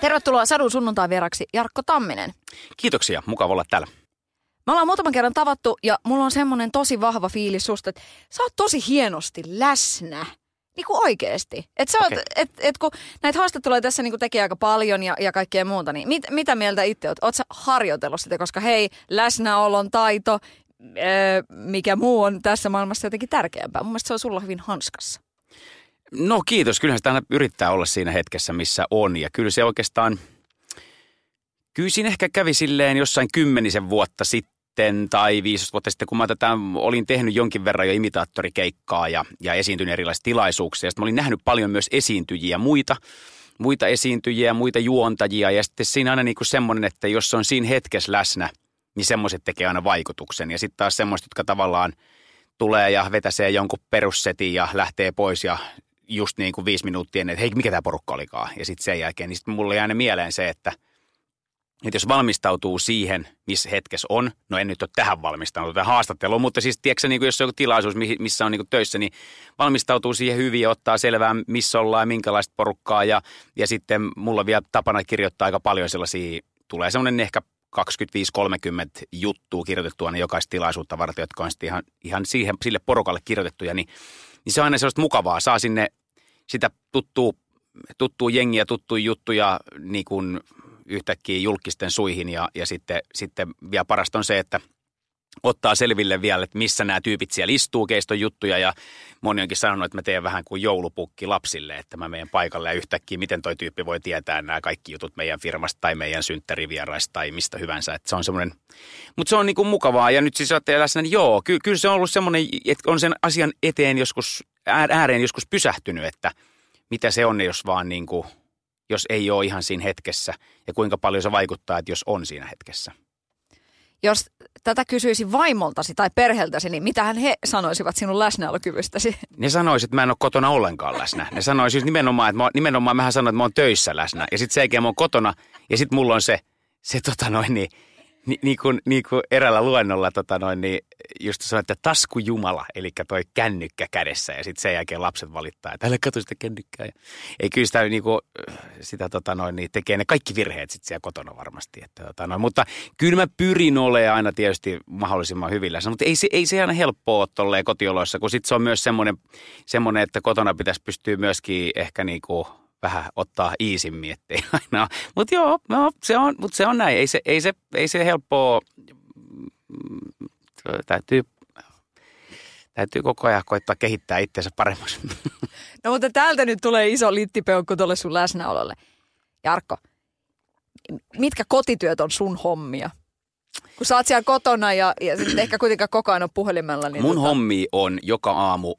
Tervetuloa Sadun sunnuntai vieraksi Jarkko Tamminen. Kiitoksia, mukava olla täällä. Me ollaan muutaman kerran tavattu ja mulla on semmoinen tosi vahva fiilis susta, että sä oot tosi hienosti läsnä. Niin kuin oikeesti. Et sä oot, Okei. et, et kun näitä haastatteluja tässä niin tekee aika paljon ja, ja kaikkea muuta, niin mit, mitä mieltä itse oot? Oot sä harjoitellut sitä? Koska hei, läsnäolon taito, öö, mikä muu on tässä maailmassa jotenkin tärkeämpää. Mun mielestä se on sulla hyvin hanskassa. No kiitos, kyllähän sitä aina yrittää olla siinä hetkessä, missä on. Ja kyllä se oikeastaan, kyllä siinä ehkä kävi silleen jossain kymmenisen vuotta sitten tai 15 vuotta sitten, kun mä tätä olin tehnyt jonkin verran jo imitaattorikeikkaa ja, ja esiintynyt erilaisissa tilaisuuksissa. Ja sitten mä olin nähnyt paljon myös esiintyjiä, muita, muita esiintyjiä, muita juontajia. Ja sitten siinä aina niin semmoinen, että jos se on siinä hetkessä läsnä, niin semmoiset tekee aina vaikutuksen. Ja sitten taas semmoiset, jotka tavallaan tulee ja vetäsee jonkun perussetin ja lähtee pois ja just niin kuin viisi minuuttia ennen, että hei, mikä tämä porukka olikaan. Ja sitten sen jälkeen, niin sitten mulle jäi aina mieleen se, että, että jos valmistautuu siihen, missä hetkessä on, no en nyt ole tähän valmistautunut tähän haastatteluun, mutta siis tiedätkö, niin kuin jos on joku tilaisuus, missä on niin töissä, niin valmistautuu siihen hyvin ja ottaa selvää, missä ollaan ja minkälaista porukkaa. Ja, ja sitten mulla vielä tapana kirjoittaa aika paljon sellaisia, tulee semmoinen ehkä 25-30 juttua kirjoitettua aina jokaista tilaisuutta varten, jotka on sitten ihan, ihan siihen, sille porukalle kirjoitettuja, niin, niin se on aina sellaista mukavaa. Saa sinne sitä tuttuu, tuttuu jengiä, tuttuja juttuja niin kuin yhtäkkiä julkisten suihin ja, ja sitten, sitten vielä parasta on se, että ottaa selville vielä, että missä nämä tyypit siellä istuu, keistä on juttuja ja moni onkin sanonut, että mä teen vähän kuin joulupukki lapsille, että mä menen paikalle ja yhtäkkiä miten toi tyyppi voi tietää nämä kaikki jutut meidän firmasta tai meidän synttärivieraista tai mistä hyvänsä, että se on semmoinen, mutta se on niinku mukavaa ja nyt siis olette läsnä, niin joo, ky- kyllä se on ollut semmoinen, että on sen asian eteen joskus, ääreen joskus pysähtynyt, että mitä se on, jos vaan niinku, jos ei ole ihan siinä hetkessä ja kuinka paljon se vaikuttaa, että jos on siinä hetkessä. Jos tätä kysyisi vaimoltasi tai perheeltäsi, niin mitähän he sanoisivat sinun läsnäolokyvystäsi? Ne sanoisivat, että mä en ole kotona ollenkaan läsnä. Ne sanoisivat nimenomaan, että mä, nimenomaan mähän sanoin, että mä oon töissä läsnä. Ja sitten sen jälkeen mä oon kotona ja sitten mulla on se, se tota noin, niin, ni, niin, kuin, niin kuin eräällä luennolla tota noin, niin just sanoin, että taskujumala, eli toi kännykkä kädessä. Ja sitten sen jälkeen lapset valittaa, että älä katso sitä kännykkää. Ja, ei kyllä sitä, niin kuin, sitä tota noin, niin tekee ne kaikki virheet sitten siellä kotona varmasti. Että, tota noin, mutta kyllä mä pyrin olemaan aina tietysti mahdollisimman hyvin läsnä. Mutta ei se, ei se aina helppoa ole tolleen kotioloissa, kun sitten se on myös semmoinen, semmoinen, että kotona pitäisi pystyä myöskin ehkä niin kuin vähän ottaa iisimmin, ettei aina Mutta joo, no, se on, mut se on näin. Ei se, ei se, ei se helppoa, mm, täytyy, täytyy koko ajan koittaa kehittää itseensä paremmaksi. No mutta täältä nyt tulee iso littipeukku tuolle sun läsnäololle. Jarkko, mitkä kotityöt on sun hommia? Kun sä oot siellä kotona ja, ja sitten ehkä kuitenkaan koko ajan on puhelimella. Niin Mun tota, hommi on joka aamu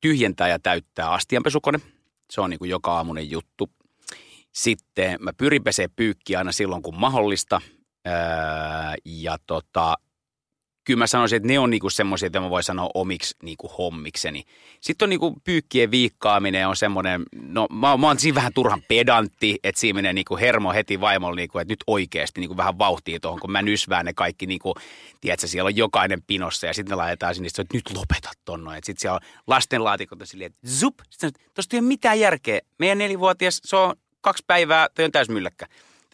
tyhjentää ja täyttää astianpesukone. Se on niin kuin joka aamunen juttu. Sitten mä pyrin pesee pyykkiä aina silloin, kun mahdollista. Öö, ja tota, kyllä mä sanoisin, että ne on niinku semmoisia, että mä voin sanoa omiksi niinku hommikseni. Sitten on niinku pyykkien viikkaaminen on semmoinen, no mä, mä oon siinä vähän turhan pedantti, että siinä menee niinku hermo heti vaimolle, niinku, että nyt oikeasti niinku vähän vauhtia tuohon, kun mä nysvään ne kaikki, niinku, tiedätkö, siellä on jokainen pinossa ja sitten ne laitetaan sinne, että nyt lopeta ton noin. Sitten siellä on lastenlaatikot ja silleen, että zup, sitten tuosta ei ole mitään järkeä. Meidän nelivuotias, se on kaksi päivää, toi on täysmylläkkä.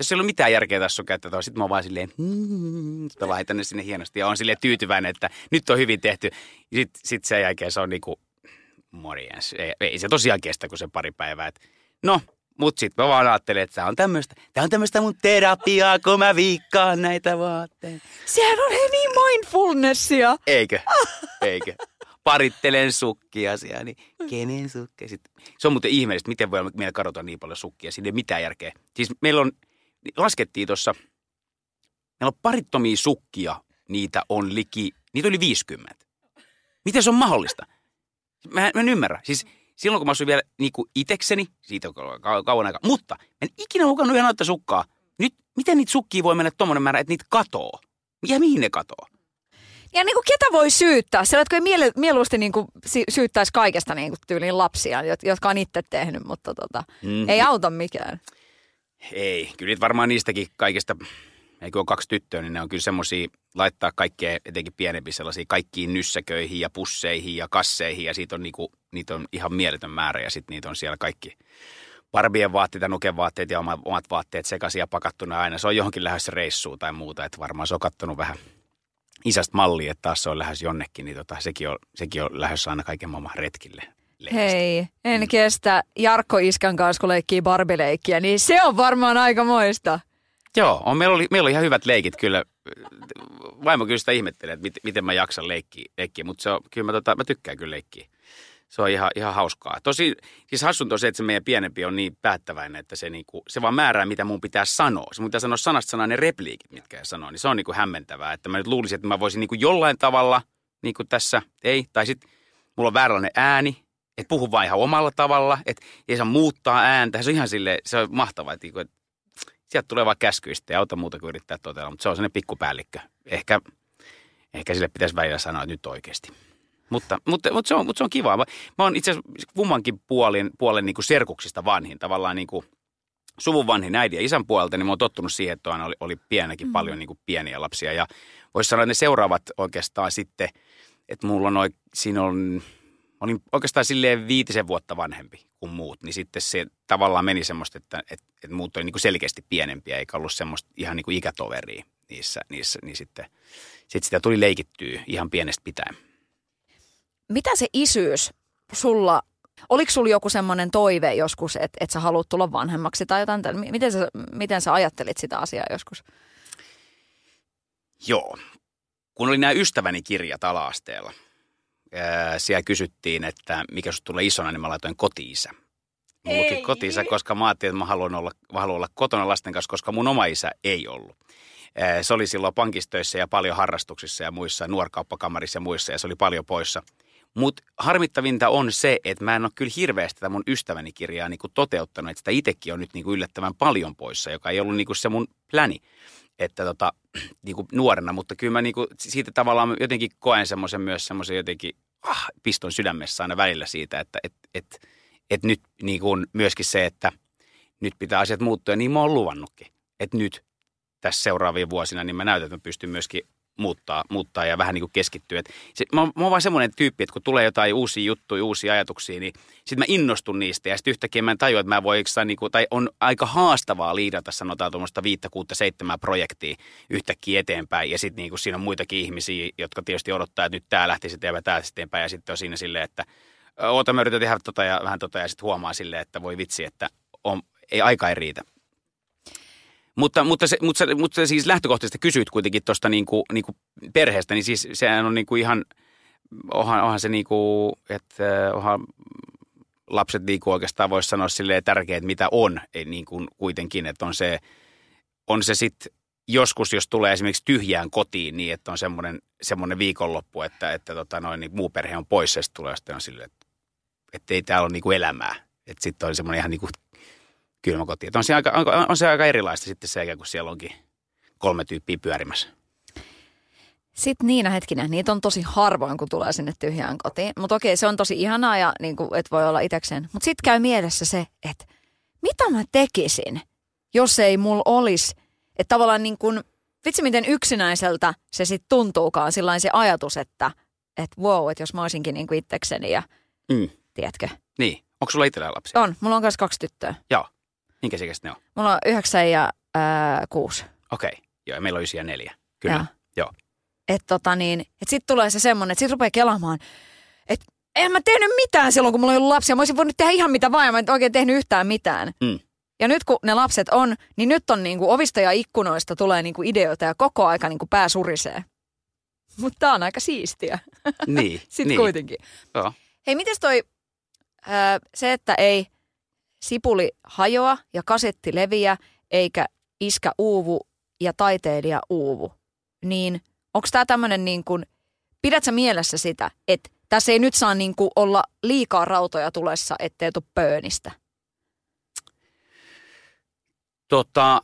Tässä ei ollut mitään järkeä tässä sun käyttöä. Sitten mä oon vaan silleen, mm, sitten laitan ne sinne hienosti ja on silleen tyytyväinen, että nyt on hyvin tehty. Sitten sit sen jälkeen se on niinku, morjens. Ei, ei se tosiaan kestä kuin se pari päivää. Et, no, mut sitten mä vaan ajattelen, että tää on tämmöistä, tää on tämmöistä mun terapiaa, kun mä viikkaan näitä vaatteita. Sehän on he niin mindfulnessia. Eikö? Eikö? Parittelen sukkia siellä, niin kenen sukkia? Sitten, se on muuten ihmeellistä, miten voi meillä kadota niin paljon sukkia. Siinä ei ole mitään järkeä. Siis meillä on, laskettiin tuossa, meillä on parittomia sukkia, niitä on liki, niitä oli 50. Miten se on mahdollista? Mä, mä en ymmärrä. Siis silloin kun mä asuin vielä niin kuin itekseni, siitä on kau- kauan aikaa, mutta mä en ikinä hukannut ihan noita sukkaa. Nyt, miten niitä sukkia voi mennä tommonen määrä, että niitä katoo? Ja mihin ne katoo? Ja niin kuin ketä voi syyttää? Sillä että ei miele, mieluusti niin kuin sy- syyttäisi kaikesta niin kuin tyyliin lapsia, jot- jotka on itse tehnyt, mutta tota, Mm. ei auta mikään. Ei, kyllä varmaan niistäkin kaikista, eikö ole kaksi tyttöä, niin ne on kyllä semmoisia laittaa kaikkea, etenkin pienempi sellaisia, kaikkiin nyssäköihin ja pusseihin ja kasseihin ja siitä on niinku, niitä on ihan mieletön määrä ja sitten niitä on siellä kaikki Barbien vaatteet ja Nuken vaatteet ja omat, vaatteet sekaisin ja pakattuna aina. Se on johonkin lähdössä reissuun tai muuta, että varmaan se on kattonut vähän isästä mallia, että taas se on lähes jonnekin, niin tota, sekin, on, sekin on lähdössä aina kaiken maailman retkille. Hei, en mm. kestä Jarkko Iskan kanssa, kun leikkii barbileikkiä, niin se on varmaan aika moista. Joo, on, meillä, oli, meillä oli ihan hyvät leikit kyllä. Vaimo kyllä sitä ihmettelee, että miten, miten mä jaksan leikkiä, leikkiä mutta se on, kyllä mä, tota, mä tykkään kyllä leikkiä se on ihan, ihan hauskaa. Tosi, siis hassun on se, että se meidän pienempi on niin päättäväinen, että se, niinku, se vaan määrää, mitä mun pitää sanoa. Se mun pitää sanoa sanasta sanaa ne repliikit, mitkä hän sanoo. Niin se on niinku hämmentävää, että mä nyt luulisin, että mä voisin niinku jollain tavalla, niin kuin tässä, ei, tai sitten mulla on vääränlainen ääni, että puhu vaan ihan omalla tavalla, että ei saa muuttaa ääntä. Se on ihan sille, se on mahtavaa, että, niinku, että sieltä tulee vaan käskyistä ja auta muuta kuin yrittää toteuttaa, mutta se on sellainen pikkupäällikkö. Ehkä, ehkä sille pitäisi välillä sanoa, että nyt oikeasti. Mutta, mutta, mutta, se on, mutta se on kiva. Mä, mä oon itse asiassa kummankin puolen, puolen niin kuin serkuksista vanhin. Tavallaan niin kuin suvun vanhin äidin ja isän puolelta, niin mä oon tottunut siihen, että aina oli, oli pienäkin mm. paljon niin kuin pieniä lapsia. Ja voisi sanoa, että ne seuraavat oikeastaan sitten, että mulla on, siinä on, olin oikeastaan silleen viitisen vuotta vanhempi kuin muut, niin sitten se tavallaan meni semmoista, että, että, että muut oli niin kuin selkeästi pienempiä, eikä ollut semmoista ihan niin kuin ikätoveria niissä, niissä niin sitten, sitten sitä tuli leikittyä ihan pienestä pitäen. Mitä se isyys sulla, oliko sulla joku semmoinen toive joskus, että, että sä haluat tulla vanhemmaksi tai jotain? Miten sä, miten sä ajattelit sitä asiaa joskus? Joo. Kun oli nämä ystäväni kirjat ala-asteella, siellä kysyttiin, että mikä sinusta tulee isona, niin mä laitoin koti-isä. Mullakin koti koska mä ajattelin, että mä haluan, olla, mä haluan olla kotona lasten kanssa, koska mun oma isä ei ollut. Se oli silloin pankistöissä ja paljon harrastuksissa ja muissa, nuorkauppakamarissa ja muissa, ja se oli paljon poissa – mutta harmittavinta on se, että mä en ole kyllä hirveästi tätä mun ystäväni kirjaa niin kuin toteuttanut, että sitä itsekin on nyt niin kuin yllättävän paljon poissa, joka ei ollut niin kuin se mun pläni että tota, niin kuin nuorena, mutta kyllä mä niin kuin siitä tavallaan jotenkin koen semmoisen myös semmoisen jotenkin ah, piston sydämessä aina välillä siitä, että et, et, et nyt niin kuin myöskin se, että nyt pitää asiat muuttua niin mä oon luvannutkin, että nyt tässä seuraavien vuosina, niin mä näytän, että mä pystyn myöskin muuttaa, muuttaa ja vähän niin kuin keskittyä. Et se, mä, mä oon vaan semmoinen tyyppi, että kun tulee jotain uusia juttuja, uusia ajatuksia, niin sitten mä innostun niistä ja sitten yhtäkkiä mä en tajua, että mä voin, niin kuin, tai on aika haastavaa liidata sanotaan tuommoista viittä, kuutta, seitsemää projektia yhtäkkiä eteenpäin ja sitten niin siinä on muitakin ihmisiä, jotka tietysti odottaa, että nyt tämä lähtisi eteenpäin, tämä eteenpäin ja sitten on siinä silleen, että oota mä yritän tehdä tota ja vähän tota ja sitten huomaa silleen, että voi vitsi, että on, ei aika ei riitä. Mutta, mutta, se, mutta, mutta siis lähtökohtaisesti kysyit kuitenkin tuosta niinku, niinku perheestä, niin siis sehän on niinku ihan, onhan, onhan se niinku, että onhan lapset niinku oikeastaan voisi sanoa silleen tärkeät, mitä on, ei niin kuin kuitenkin, että on se, on se sitten joskus, jos tulee esimerkiksi tyhjään kotiin niin, että on semmoinen, semmoinen viikonloppu, että, että tota noin, niin muu perhe on pois ja sitten tulee sitten on silleen, että, että ei täällä ole niinku elämää. Että sitten on semmoinen ihan niinku kylmäkoti. on se, aika, on se aika erilaista sitten se, kun siellä onkin kolme tyyppiä pyörimässä. Sitten Niina hetkinen, niitä on tosi harvoin, kun tulee sinne tyhjään kotiin. Mutta okei, se on tosi ihanaa ja niin kuin, että voi olla itsekseen. Mutta sitten käy mielessä se, että mitä mä tekisin, jos ei mulla olisi. Että tavallaan niin kuin, vitsi miten yksinäiseltä se sitten tuntuukaan, sillä se ajatus, että, että wow, että jos mä olisinkin niin kuin itsekseni ja mm. tiedätkö. Niin, onko sulla itsellä lapsia? On, mulla on myös kaksi tyttöä. Joo. Minkä ikäiset ne on? Mulla on yhdeksän ja ää, kuusi. Okei, okay. joo, meillä on ysi ja neljä. Kyllä, joo. joo. Että tota niin, et sitten tulee se semmoinen, että sitten rupeaa kelaamaan, että en mä tehnyt mitään silloin, kun mulla ei ollut lapsia. Mä olisin voinut tehdä ihan mitä vaan, ja mä en oikein tehnyt yhtään mitään. Mm. Ja nyt kun ne lapset on, niin nyt on niinku ovista ja ikkunoista tulee niinku ideoita ja koko aika niinku pää surisee. Mutta tää on aika siistiä. Niin. Sitten niin. kuitenkin. Joo. Hei, mites toi, ää, se, että ei sipuli hajoa ja kasetti leviä, eikä iskä uuvu ja taiteilija uuvu. Niin onko tämä tämmöinen niin kuin, pidätkö mielessä sitä, että tässä ei nyt saa niin kuin olla liikaa rautoja tulessa, ettei tule pöönistä? Tota,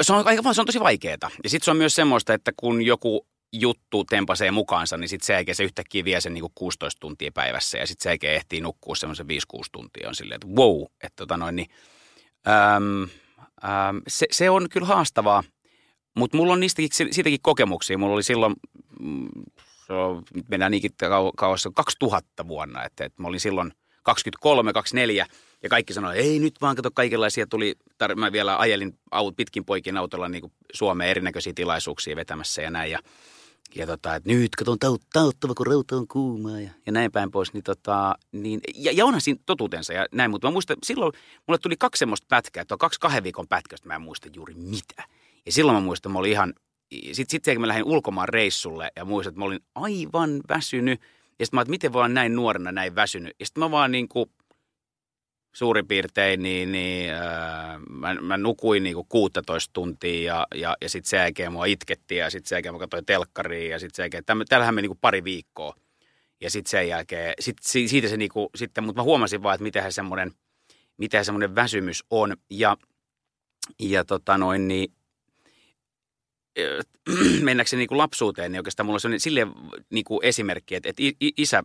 se on, aika, se on tosi vaikeaa. Ja sitten se on myös semmoista, että kun joku juttu tempasee mukaansa, niin sitten se jälkeen se yhtäkkiä vie sen niinku 16 tuntia päivässä ja sitten se jälkeen ehtii nukkua semmoisen 5-6 tuntia. On silleen, että wow, että tota noin, niin, äm, äm, se, se, on kyllä haastavaa, mutta mulla on niistäkin, siitäkin kokemuksia. Mulla oli silloin, mm, mennään niinkin kauas, 2000 vuonna, että, että mä olin silloin 23, 24 ja kaikki sanoi, ei nyt vaan, kato kaikenlaisia tuli, tar- mä vielä ajelin aut, pitkin poikin autolla niin Suomeen erinäköisiä tilaisuuksia vetämässä ja näin. Ja, ja tota, että nyt katon tauttava, kun rauta on kuumaa ja, ja näin päin pois. Niin tota, niin, ja, ja onhan siinä totuutensa ja näin, mutta mä muistan, silloin mulle tuli kaksi semmoista pätkää, että on kaksi kahden viikon pätkästä, mä en muista juuri mitä. Ja silloin mä muistan, mä olin ihan, sitten sit, sit mä lähdin ulkomaan reissulle ja muistan, että mä olin aivan väsynyt. Ja sitten mä että miten vaan näin nuorena näin väsynyt. Ja sitten mä vaan niin kuin, suurin piirtein, niin, niin äh, mä, mä, nukuin niin kuin 16 tuntia ja, ja, ja sitten sen jälkeen mua itkettiin ja sitten sen jälkeen mä katsoin telkkariin ja sitten sen jälkeen, täm, täällähän meni niin pari viikkoa. Ja sitten sen jälkeen, sit, siitä se niin kuin, sitten, mutta mä huomasin vaan, että miten semmoinen, miten semmoinen väsymys on. Ja, ja tota noin, niin äh, mennäkseni niin kuin lapsuuteen, niin oikeastaan mulla on silleen niin kuin esimerkki, että, että isä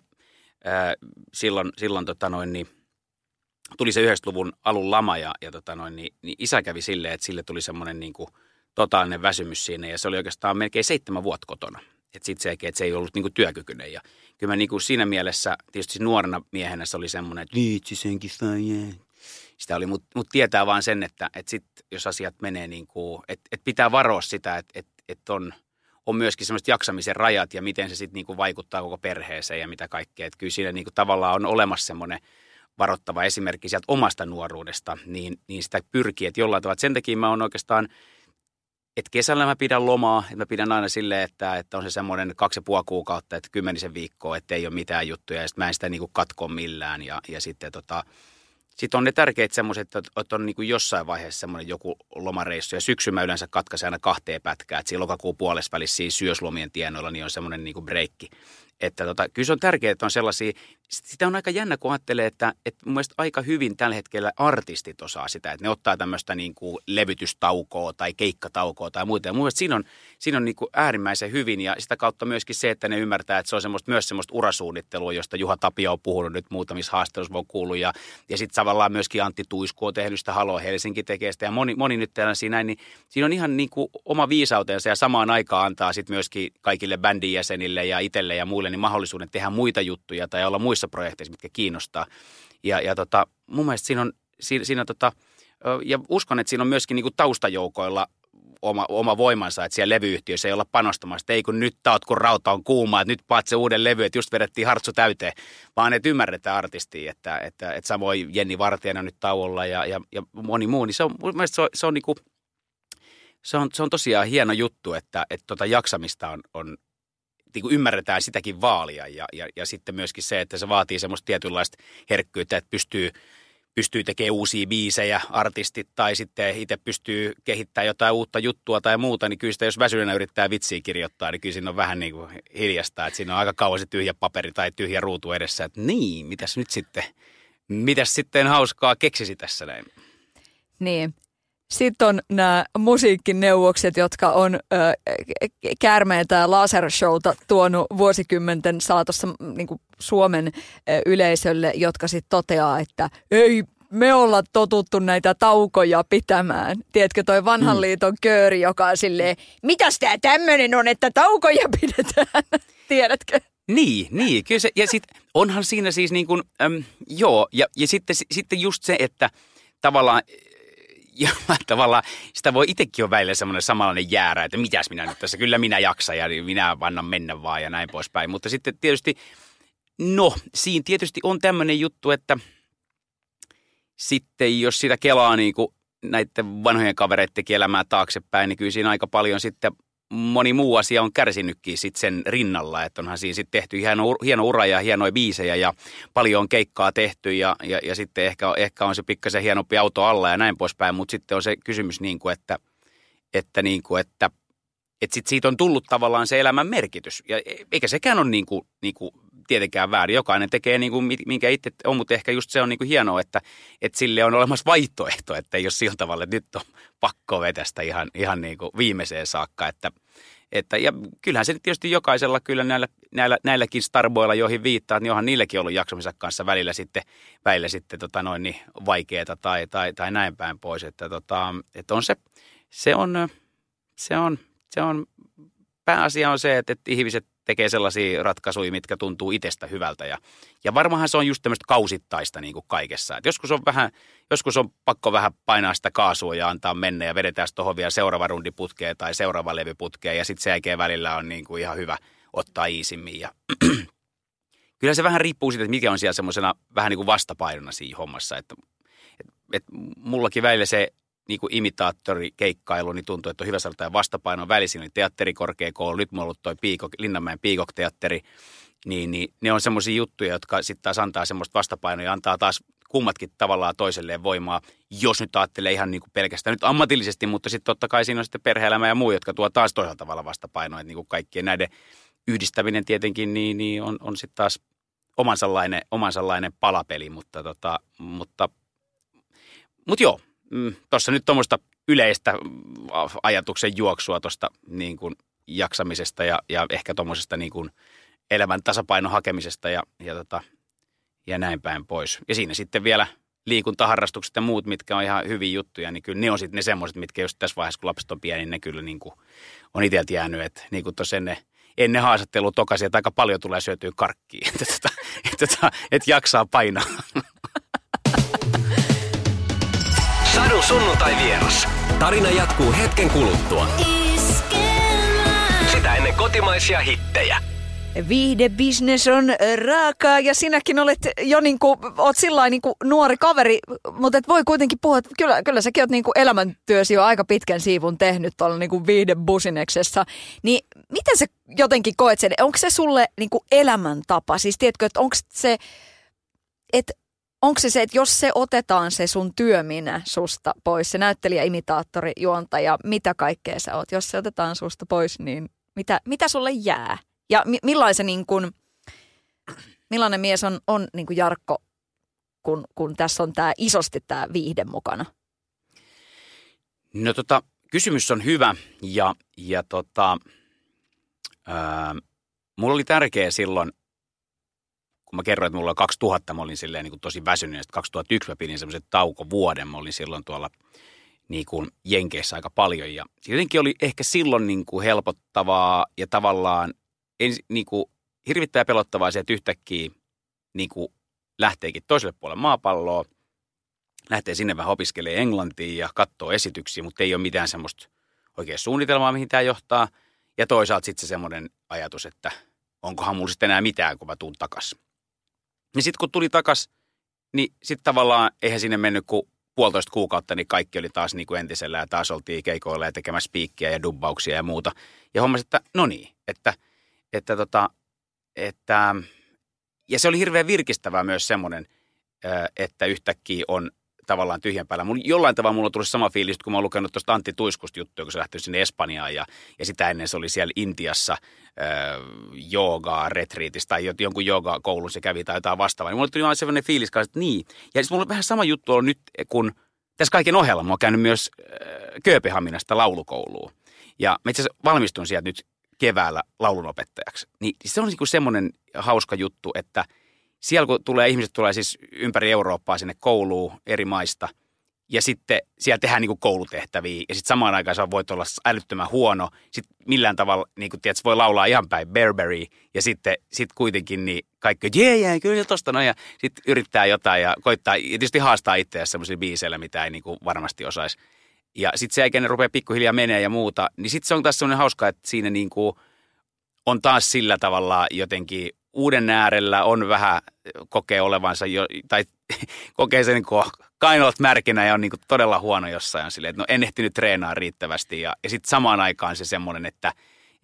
ää, äh, silloin, silloin tota noin, niin, tuli se 90-luvun alun lama ja, ja tota noin, niin, niin isä kävi silleen, että sille tuli semmoinen niin kuin totaalinen väsymys siinä ja se oli oikeastaan melkein seitsemän vuotta kotona. Että sitten se, että se ei ollut niin kuin työkykyinen ja kyllä mä niin kuin siinä mielessä, tietysti nuorena miehenä se oli semmoinen, että viitsi senkin sitä oli, mutta mut tietää vaan sen, että, että sit, jos asiat menee niin kuin, että, että pitää varoa sitä, että, että, että on, on myöskin semmoiset jaksamisen rajat ja miten se sitten niin vaikuttaa koko perheeseen ja mitä kaikkea. Että kyllä siinä niin kuin tavallaan on olemassa semmoinen – varoittava esimerkki sieltä omasta nuoruudesta, niin, niin sitä pyrkii, että jollain tavalla. Sen takia mä oon oikeastaan, että kesällä mä pidän lomaa, että mä pidän aina silleen, että, että on se semmoinen kaksi ja puoli kuukautta, että kymmenisen viikkoa, että ei ole mitään juttuja, ja sitten mä en sitä niin kuin katko millään, ja, ja sitten tota, sitten on ne tärkeät semmoiset, että on niin kuin jossain vaiheessa semmoinen joku lomareissu. Ja syksy mä yleensä katkaisen aina kahteen pätkään. Että siinä lokakuun puolessa välissä siinä syöslomien tienoilla niin on semmoinen niin kuin breikki. Että tota, kyllä se on tärkeää, että on sellaisia, sitä on aika jännä, kun ajattelee, että, että mun mielestä aika hyvin tällä hetkellä artistit osaa sitä, että ne ottaa tämmöistä niin kuin levytystaukoa tai keikkataukoa tai muuta. Ja mun mielestä siinä on, siinä on niin kuin äärimmäisen hyvin ja sitä kautta myöskin se, että ne ymmärtää, että se on semmoista, myös semmoista urasuunnittelua, josta Juha Tapio on puhunut nyt muutamissa haastatteluissa, on kuullut ja, ja sitten tavallaan myöskin Antti Tuisku on tehnyt sitä, Halo Helsinki tekee sitä ja moni, moni nyt siinä näin, niin siinä on ihan niin kuin oma viisautensa ja samaan aikaan antaa sitten myöskin kaikille bändin jäsenille ja itselle ja muille niin mahdollisuuden tehdä muita juttuja tai olla muissa projekteissa, mitkä kiinnostaa. Ja, ja tota, mun mielestä siinä on, siinä, siinä tota, ja uskon, että siinä on myöskin niin kuin taustajoukoilla oma, oma voimansa, että siellä levyyhtiössä ei olla panostamassa, että ei kun nyt taot, kun rauta on kuuma, että nyt paat se uuden levy, että just vedettiin hartsu täyteen, vaan että ymmärretään artistia, että, että, että samoin Jenni Vartijana nyt tauolla ja, ja, ja moni muu, niin se on, mun mielestä se on, se on, niin kuin, se on, se on tosiaan hieno juttu, että, että tota jaksamista on, on niin kuin ymmärretään sitäkin vaalia ja, ja, ja sitten myöskin se, että se vaatii semmoista tietynlaista herkkyyttä, että pystyy, pystyy tekemään uusia biisejä, artistit tai sitten itse pystyy kehittämään jotain uutta juttua tai muuta, niin kyllä sitä jos väsyneenä yrittää vitsiä kirjoittaa, niin kyllä siinä on vähän niin kuin hiljasta, että siinä on aika kauan se tyhjä paperi tai tyhjä ruutu edessä, että niin, mitäs nyt sitten, mitäs sitten hauskaa keksisi tässä näin. Niin, sitten on nämä musiikkineuvokset, jotka on ö, käärmeitä ja lasershowta tuonut vuosikymmenten saatossa niin Suomen ö, yleisölle, jotka sitten toteaa, että ei me olla totuttu näitä taukoja pitämään. Tiedätkö, toi vanhan mm. liiton kööri, joka on silleen, mitäs tää tämmönen on, että taukoja pidetään? Tiedätkö? Niin, niin. Kyllä se, ja sit onhan siinä siis niin kuin, äm, joo, ja, ja sitten, sitten just se, että tavallaan ja tavallaan sitä voi itsekin olla välillä semmoinen samanlainen jäärä, että mitäs minä nyt tässä, kyllä minä jaksan ja minä vannan mennä vaan ja näin poispäin. Mutta sitten tietysti, no siinä tietysti on tämmöinen juttu, että sitten jos sitä kelaa niin kuin näiden vanhojen kavereiden elämää taaksepäin, niin kyllä siinä aika paljon sitten moni muu asia on kärsinytkin sit sen rinnalla, että onhan siinä sitten tehty hieno, hieno ura ja hienoja biisejä ja paljon on keikkaa tehty ja, ja, ja sitten ehkä, ehkä on se pikkasen hienompi auto alla ja näin poispäin, mutta sitten on se kysymys niin kuin, että, että, niin kuin, että että sit siitä on tullut tavallaan se elämän merkitys. Ja e, eikä sekään ole niin kuin, niin kuin tietenkään väärin. Jokainen tekee niin kuin, minkä itse on, mutta ehkä just se on niin kuin hienoa, että, että sille on olemassa vaihtoehto, että ei ole sillä tavalla, että nyt on pakko vetästä ihan, ihan niin kuin viimeiseen saakka. Että, että, ja kyllähän se tietysti jokaisella kyllä näillä, näillä, näilläkin starboilla, joihin viittaa, niin onhan niilläkin ollut jaksamisen kanssa välillä sitten, välillä sitten tota noin, niin vaikeaa tai, tai, tai näin päin pois. Että, tota, että on se, se on, se on, se on, pääasia on se, että, että ihmiset tekee sellaisia ratkaisuja, mitkä tuntuu itsestä hyvältä. Ja, ja varmahan se on just tämmöistä kausittaista niin kuin kaikessa. Et joskus, on vähän, joskus on pakko vähän painaa sitä kaasua ja antaa mennä ja vedetään tuohon vielä seuraava rundiputkeen tai seuraava levyputkeen ja sitten sen jälkeen välillä on niin kuin ihan hyvä ottaa iisimmin. Ja kyllä se vähän riippuu siitä, että mikä on siellä semmoisena vähän niin kuin vastapainona siinä hommassa. Että, et, et mullakin välillä se niin kuin imitaattorikeikkailu, niin tuntuu, että on hyvä saada jotain vastapainon välisin, niin teatterikorkeakoulu, nyt mulla on ollut toi Piikok, Linnanmäen Piikok-teatteri, niin, niin ne on semmoisia juttuja, jotka sitten taas antaa semmoista vastapainoa ja antaa taas kummatkin tavallaan toiselleen voimaa, jos nyt ajattelee ihan niin kuin pelkästään nyt ammatillisesti, mutta sitten totta kai siinä on sitten perhe-elämä ja muu, jotka tuo taas toisella tavalla vastapainoa, että niin kuin kaikkien näiden yhdistäminen tietenkin niin, niin on, on sitten taas omansallainen, omansallainen palapeli, mutta, tota, mutta, mutta joo, mm, tuossa nyt tuommoista yleistä ajatuksen juoksua tuosta niin kuin jaksamisesta ja, ja ehkä tuommoisesta niin kuin elämän tasapainon hakemisesta ja, ja, tota, ja näin päin pois. Ja siinä sitten vielä liikuntaharrastukset ja muut, mitkä on ihan hyviä juttuja, niin kyllä ne on sitten ne semmoiset, mitkä just tässä vaiheessa, kun lapset on pieni, niin ne kyllä niin kuin on itseltä jäänyt, että niin kuin tuossa ennen, ennen haastattelua tokasin, että aika paljon tulee syötyä karkkiin, että, että, että, että, että jaksaa painaa. Sadun sunnuntai vieras. Tarina jatkuu hetken kuluttua. Sitä ennen kotimaisia hittejä. Viihdebisnes on raakaa ja sinäkin olet jo niin kuin, oot sillä niin kuin nuori kaveri, mutta et voi kuitenkin puhua, että kyllä, kyllä säkin oot niin kuin elämäntyösi jo aika pitkän siivun tehnyt tuolla niin kuin viihdebusineksessa. Niin miten sä jotenkin koet sen, onko se sulle niin kuin elämäntapa? Siis tiedätkö, että onko se, että onko se se, että jos se otetaan se sun työminä susta pois, se näyttelijä, imitaattori, juontaja, mitä kaikkea sä oot, jos se otetaan susta pois, niin mitä, mitä sulle jää? Ja mi- niin kun, millainen mies on, on niin kuin Jarkko, kun, kun tässä on tämä isosti tämä viihde mukana? No tota, kysymys on hyvä ja, ja tota, ää, mulla oli tärkeä silloin kun mä kerroin, että mulla on 2000, mä olin silleen niin kuin tosi väsynyt, ja 2001 mä pidin semmoisen taukovuoden, mä olin silloin tuolla niin kuin Jenkeissä aika paljon, ja jotenkin oli ehkä silloin niin kuin helpottavaa ja tavallaan en, niin kuin hirvittävän pelottavaa se, että yhtäkkiä niin kuin lähteekin toiselle puolelle maapalloa, lähtee sinne vähän opiskelemaan englantia ja katsoo esityksiä, mutta ei ole mitään semmoista oikein suunnitelmaa, mihin tämä johtaa. Ja toisaalta sitten se semmoinen ajatus, että onkohan mulla sitten enää mitään, kun mä tuun takaisin. Niin sitten kun tuli takas, niin sitten tavallaan eihän sinne mennyt kuin puolitoista kuukautta, niin kaikki oli taas niin kuin entisellä ja taas oltiin keikoilla ja tekemässä spiikkiä ja dubbauksia ja muuta. Ja hommasin, että no niin, että, että, tota, että ja se oli hirveän virkistävää myös semmoinen, että yhtäkkiä on tavallaan tyhjän päällä. Mulla, jollain tavalla mulla tuli sama fiilis, kun mä oon lukenut tuosta Antti Tuiskusta juttuja, kun se lähti sinne Espanjaan ja, ja sitä ennen se oli siellä Intiassa joogaa retriitissä tai jonkun joogakoulun se kävi tai jotain vastaavaa. Niin mulla tuli vaan sellainen fiilis, että niin. Ja sitten mulla on vähän sama juttu ollut nyt, kun tässä kaiken ohella mä oon käynyt myös Kööpenhaminasta laulukouluun. Ja mä itse asiassa valmistun sieltä nyt keväällä laulunopettajaksi. Niin se on niin semmoinen hauska juttu, että – siellä kun tulee, ihmiset tulee siis ympäri Eurooppaa sinne kouluun eri maista, ja sitten siellä tehdään niin koulutehtäviä, ja sitten samaan aikaan sä voit olla älyttömän huono, sitten millään tavalla, niin kuin tiedät, voi laulaa ihan päin Burberry, ja sitten sit kuitenkin niin kaikki, jee, jee, kyllä tosta no, ja sitten yrittää jotain ja koittaa, ja tietysti haastaa itseänsä semmoisilla biiseillä, mitä ei niin kuin varmasti osaisi. Ja sitten se ne rupeaa pikkuhiljaa menee ja muuta, niin sitten se on taas semmoinen hauska, että siinä niin kuin on taas sillä tavalla jotenkin uuden äärellä on vähän kokee olevansa jo, tai kokee sen niin kainot märkinä ja on niin todella huono jossain. Silleen, että no en ehtinyt treenaa riittävästi ja, ja sitten samaan aikaan se semmoinen, että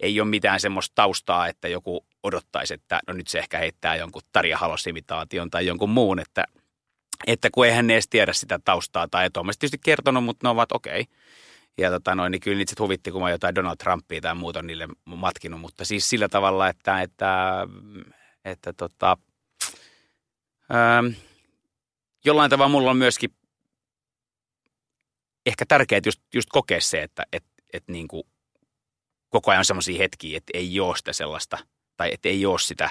ei ole mitään semmoista taustaa, että joku odottaisi, että no nyt se ehkä heittää jonkun Tarja Halos-imitaation tai jonkun muun, että, että kun eihän ne edes tiedä sitä taustaa tai että on tietysti kertonut, mutta ne ovat okei. Okay. Ja tota noin, niin kyllä niitä sitten huvitti, kun mä jotain Donald Trumpia tai muuta niille matkinut, mutta siis sillä tavalla, että, että että tota, ää, ähm, jollain tavalla mulla on myöskin ehkä tärkeää just, just kokea se, että et, et niin kuin koko ajan on sellaisia hetkiä, että ei ole sitä sellaista, tai että ei ole sitä,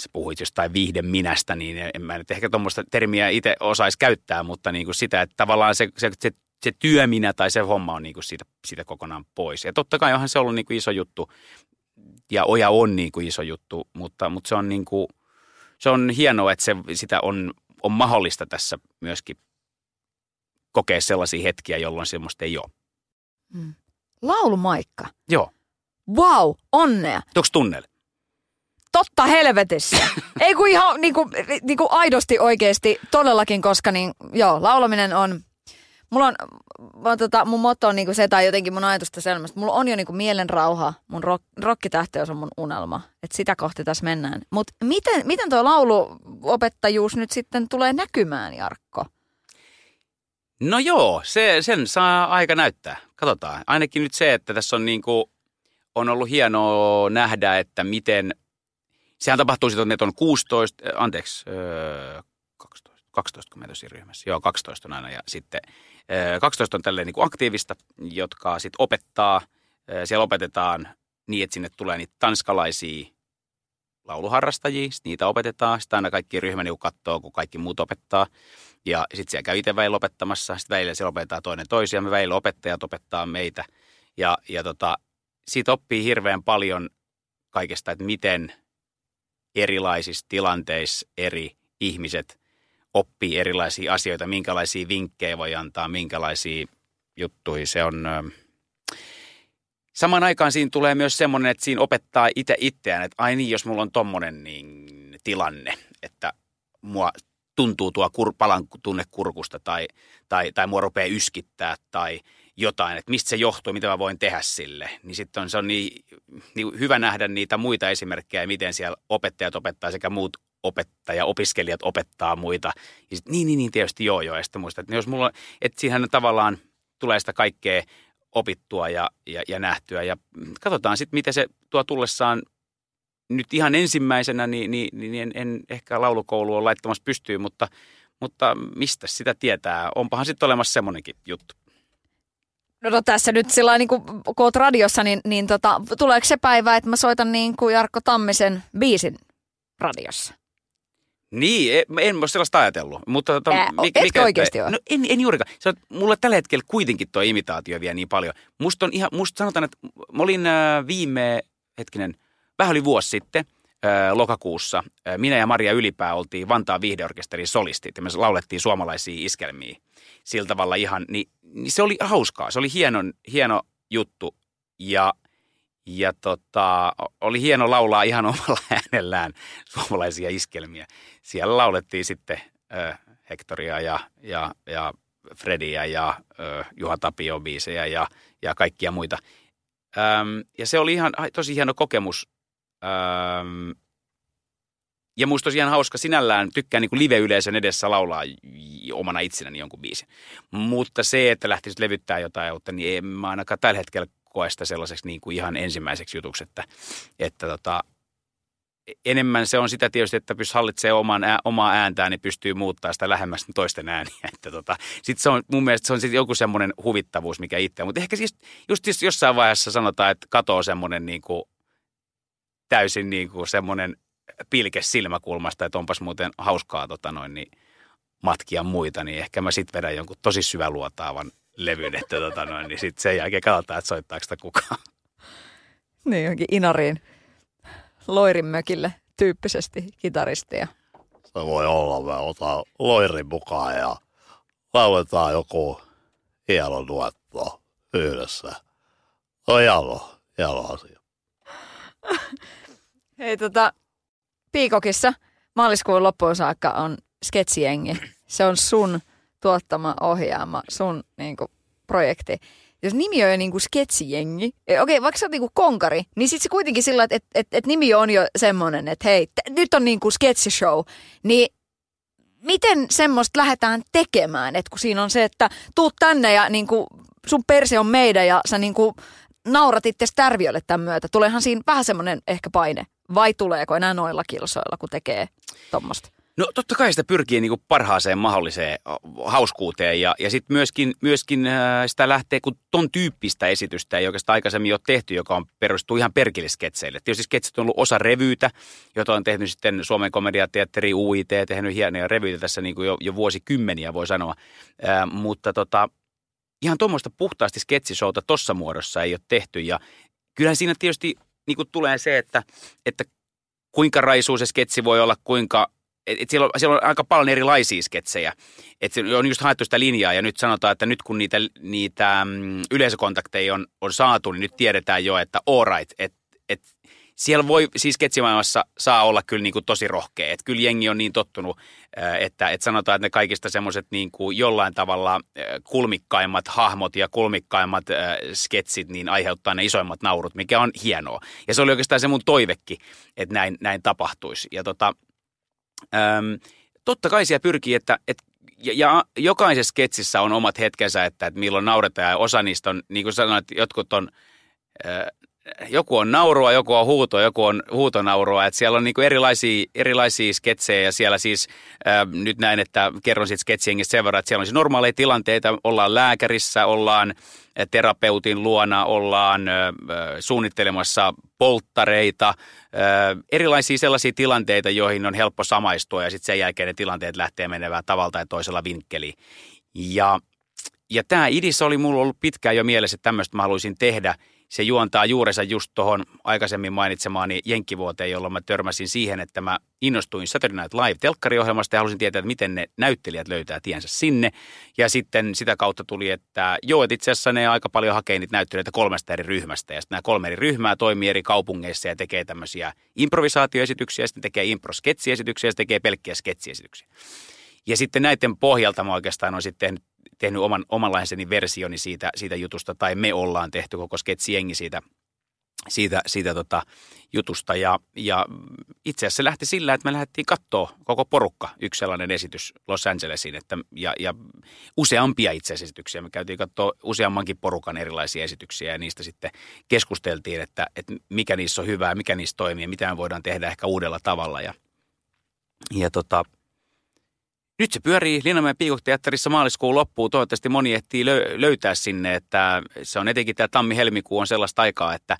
sä puhuit jostain viihden minästä, niin en mä nyt ehkä tuommoista termiä itse osaisi käyttää, mutta niin kuin sitä, että tavallaan se, se, se, se työminä tai se homma on niin kuin siitä, siitä kokonaan pois. Ja totta kai onhan se ollut niin kuin iso juttu ja Oja on niin kuin iso juttu, mutta, mutta se on niin kuin, se on hienoa, että se, sitä on, on mahdollista tässä myöskin kokea sellaisia hetkiä, jolloin semmoista ei ole. Mm. Laulumaikka. Joo. Wow, onnea. Onko tunnel? Totta helvetissä. Ei kun ihan niin kuin, niin kuin aidosti oikeasti todellakin, koska niin, joo, laulaminen on, mulla on, mä, tota, mun motto on niin kuin se, tai jotenkin mun ajatusta selvästi, mulla on jo niin kuin mielenrauha, mun rock, rokkitähteys on mun unelma, että sitä kohti tässä mennään. Mutta miten, miten tuo lauluopettajuus nyt sitten tulee näkymään, Jarkko? No joo, se, sen saa aika näyttää. Katsotaan. Ainakin nyt se, että tässä on, niin kuin, on ollut hienoa nähdä, että miten, sehän tapahtuu sitten, että on 16, äh, anteeksi, 12, 12 kun meitä ryhmässä. Joo, 12 on aina ja sitten 12 on tälleen niin kuin aktiivista, jotka sitten opettaa, siellä opetetaan niin, että sinne tulee niitä tanskalaisia lauluharrastajia, niitä opetetaan. Sitten aina kaikki ryhmä niin katsoo, kun kaikki muut opettaa. Ja sitten siellä käy itse väillä opettamassa. Sitten väillä siellä opettaa toinen toisia. Me väillä opettajat opettaa meitä. Ja, ja tota, siitä oppii hirveän paljon kaikesta, että miten erilaisissa tilanteissa eri ihmiset oppii erilaisia asioita, minkälaisia vinkkejä voi antaa, minkälaisia juttuja. Se on... Samaan aikaan siinä tulee myös semmoinen, että siinä opettaa itse itseään, että ai niin, jos mulla on tommonen niin tilanne, että mua tuntuu tuo kur, palan tunne kurkusta tai, tai, tai mua rupeaa yskittää tai jotain, että mistä se johtuu, mitä mä voin tehdä sille. Niin sitten on, se on niin, niin hyvä nähdä niitä muita esimerkkejä, miten siellä opettajat opettaa sekä muut opettaja, opiskelijat opettaa muita. Ja sit, niin, niin, niin, tietysti joo, joo. Ja sitten muistat, että jos mulla, että siihen tavallaan tulee sitä kaikkea opittua ja, ja, ja nähtyä. Ja katsotaan sitten, miten se tuo tullessaan nyt ihan ensimmäisenä, niin, niin, niin en, en ehkä laulukoulu on laittamassa pystyyn, mutta, mutta mistä sitä tietää? Onpahan sitten olemassa semmoinenkin juttu. No, no tässä nyt sillä niin kun oot radiossa, niin, niin tota, tuleeko se päivä, että mä soitan niin kuin Jarkko Tammisen biisin radiossa? Niin, en, en ole sellaista ajatellut. Mutta, tota, Ää, mikä, mikä, oikeasti ole? No en, en juurikaan. Se, mulla tällä hetkellä kuitenkin tuo imitaatio vielä niin paljon. Musta on ihan, musta sanotaan, että mä olin äh, viime, hetkinen, vähän yli vuosi sitten äh, lokakuussa. Äh, minä ja Maria Ylipää oltiin Vantaan viihdeorkesterin solistit ja me laulettiin suomalaisia iskelmiä sillä tavalla ihan, niin, niin se oli hauskaa. Se oli hieno, hieno juttu ja ja tota, oli hieno laulaa ihan omalla äänellään suomalaisia iskelmiä. Siellä laulettiin sitten äh, Hektoria ja, ja, ja Frediä ja äh, Juha Tapio biisejä ja, ja kaikkia muita. Ähm, ja se oli ihan tosi hieno kokemus. Ähm, ja musta tosiaan hauska sinällään, tykkään niin live-yleisön edessä laulaa omana itsenäni jonkun biisin. Mutta se, että lähtisi levyttää jotain niin en mä ainakaan tällä hetkellä koe sitä sellaiseksi niin kuin ihan ensimmäiseksi jutuksi, että, että tota, enemmän se on sitä tietysti, että pystyy hallitsemaan oman ää, omaa ääntään, niin pystyy muuttaa sitä lähemmäs toisten ääniä. Että tota, sitten se on, mun mielestä se on sitten joku semmoinen huvittavuus, mikä itse. Mutta ehkä siis just jossain vaiheessa sanotaan, että katoo semmoinen niin kuin, täysin niin kuin semmoinen pilke silmäkulmasta, että onpas muuten hauskaa tota noin, niin matkia muita, niin ehkä mä sitten vedän jonkun tosi syväluotaavan levyn, että tota noin, niin sitten sen jälkeen katsotaan, että soittaako sitä kukaan. Niin, johonkin Inariin Loirin mökille tyyppisesti kitaristia. Se voi olla, me otan Loirin mukaan ja lauletaan joku hieno duetto yhdessä. Se on hieno, hieno asia. Hei tota, Piikokissa maaliskuun loppuun saakka on sketsijengi. Se on sun tuottama, ohjaama, sun niin kuin, projekti. Jos nimi on jo niin kuin sketsijengi, e, okei, vaikka sä oot niin kuin konkari, niin sitten se kuitenkin sillä, että et, et, et nimi on jo semmoinen, että hei, t- nyt on niin kuin sketsishow, niin miten semmoista lähdetään tekemään, että kun siinä on se, että tuut tänne ja niin kuin, sun perse on meidän ja sä niin kuin, naurat itse tärviölle tämän myötä. Tuleehan siinä vähän semmoinen ehkä paine, vai tuleeko enää noilla kilsoilla, kun tekee tuommoista? No totta kai sitä pyrkii niin kuin parhaaseen mahdolliseen hauskuuteen ja, ja sitten myöskin, myöskin sitä lähtee, kun ton tyyppistä esitystä ei oikeastaan aikaisemmin ole tehty, joka on perustuu ihan perkilesketseille. Tietysti sketsit on ollut osa revyitä, jota on tehnyt sitten Suomen komediateatteri UIT, tehnyt hienoja revyitä tässä niin kuin jo, jo vuosikymmeniä voi sanoa, äh, mutta tota, ihan tuommoista puhtaasti sketsisouta tuossa muodossa ei ole tehty ja kyllähän siinä tietysti niin kuin tulee se, että, että kuinka raisuu se sketsi voi olla, kuinka et, et siellä, on, siellä on aika paljon erilaisia sketsejä. Et on just haettu sitä linjaa ja nyt sanotaan, että nyt kun niitä, niitä mm, yleisökontakteja on, on saatu, niin nyt tiedetään jo, että all right, että et, siellä voi, siis sketsimaailmassa saa olla kyllä niin kuin tosi rohkea. Että kyllä jengi on niin tottunut, että, että sanotaan, että ne kaikista semmoiset niin kuin jollain tavalla kulmikkaimmat hahmot ja kulmikkaimmat sketsit niin aiheuttaa ne isoimmat naurut, mikä on hienoa. Ja se oli oikeastaan se mun toivekki, että näin, näin tapahtuisi. Ja tota, äm, totta kai siellä pyrkii, että, että ja, ja jokaisessa sketsissä on omat hetkensä, että, että milloin nauretaan ja osa niistä on, niin kuin sanoit, jotkut on joku on naurua, joku on huutoa, joku on huutonaurua. Että siellä on niinku erilaisia, erilaisia sketsejä ja siellä siis äh, nyt näin, että kerron siitä sketsiengistä sen verran, että siellä on siis normaaleja tilanteita. Ollaan lääkärissä, ollaan terapeutin luona, ollaan äh, suunnittelemassa polttareita, äh, erilaisia sellaisia tilanteita, joihin on helppo samaistua ja sitten sen jälkeen ne tilanteet lähtee menevään tavalla tai toisella vinkkeliin. Ja, ja tämä idis oli mulla ollut pitkään jo mielessä, että tämmöistä mä haluaisin tehdä – se juontaa juurensa just tuohon aikaisemmin mainitsemaani Jenkkivuoteen, jolloin mä törmäsin siihen, että mä innostuin Saturday Night Live-telkkariohjelmasta ja halusin tietää, että miten ne näyttelijät löytää tiensä sinne. Ja sitten sitä kautta tuli, että joo, että itse asiassa ne aika paljon hakee niitä näyttelijöitä kolmesta eri ryhmästä. Ja sitten nämä kolme eri ryhmää toimii eri kaupungeissa ja tekee tämmöisiä improvisaatioesityksiä, sitten tekee improsketsiesityksiä ja sitten tekee pelkkiä sketsiesityksiä. Ja sitten näiden pohjalta mä oikeastaan olen sitten tehnyt oman, omanlaiseni versioni siitä, siitä jutusta, tai me ollaan tehty koko sketsiengi siitä, siitä, siitä tota jutusta. Ja, ja itse asiassa se lähti sillä, että me lähdettiin katsoa koko porukka yksi sellainen esitys Los Angelesiin, että, ja, ja useampia itse esityksiä. Me käytiin katsoa useammankin porukan erilaisia esityksiä ja niistä sitten keskusteltiin, että, että mikä niissä on hyvää, mikä niissä toimii mitä me voidaan tehdä ehkä uudella tavalla. Ja, ja tota, nyt se pyörii Linnanmäen piikokteatterissa maaliskuun loppuun. Toivottavasti moni ehtii löytää sinne, että se on etenkin tämä tammi-helmikuu on sellaista aikaa, että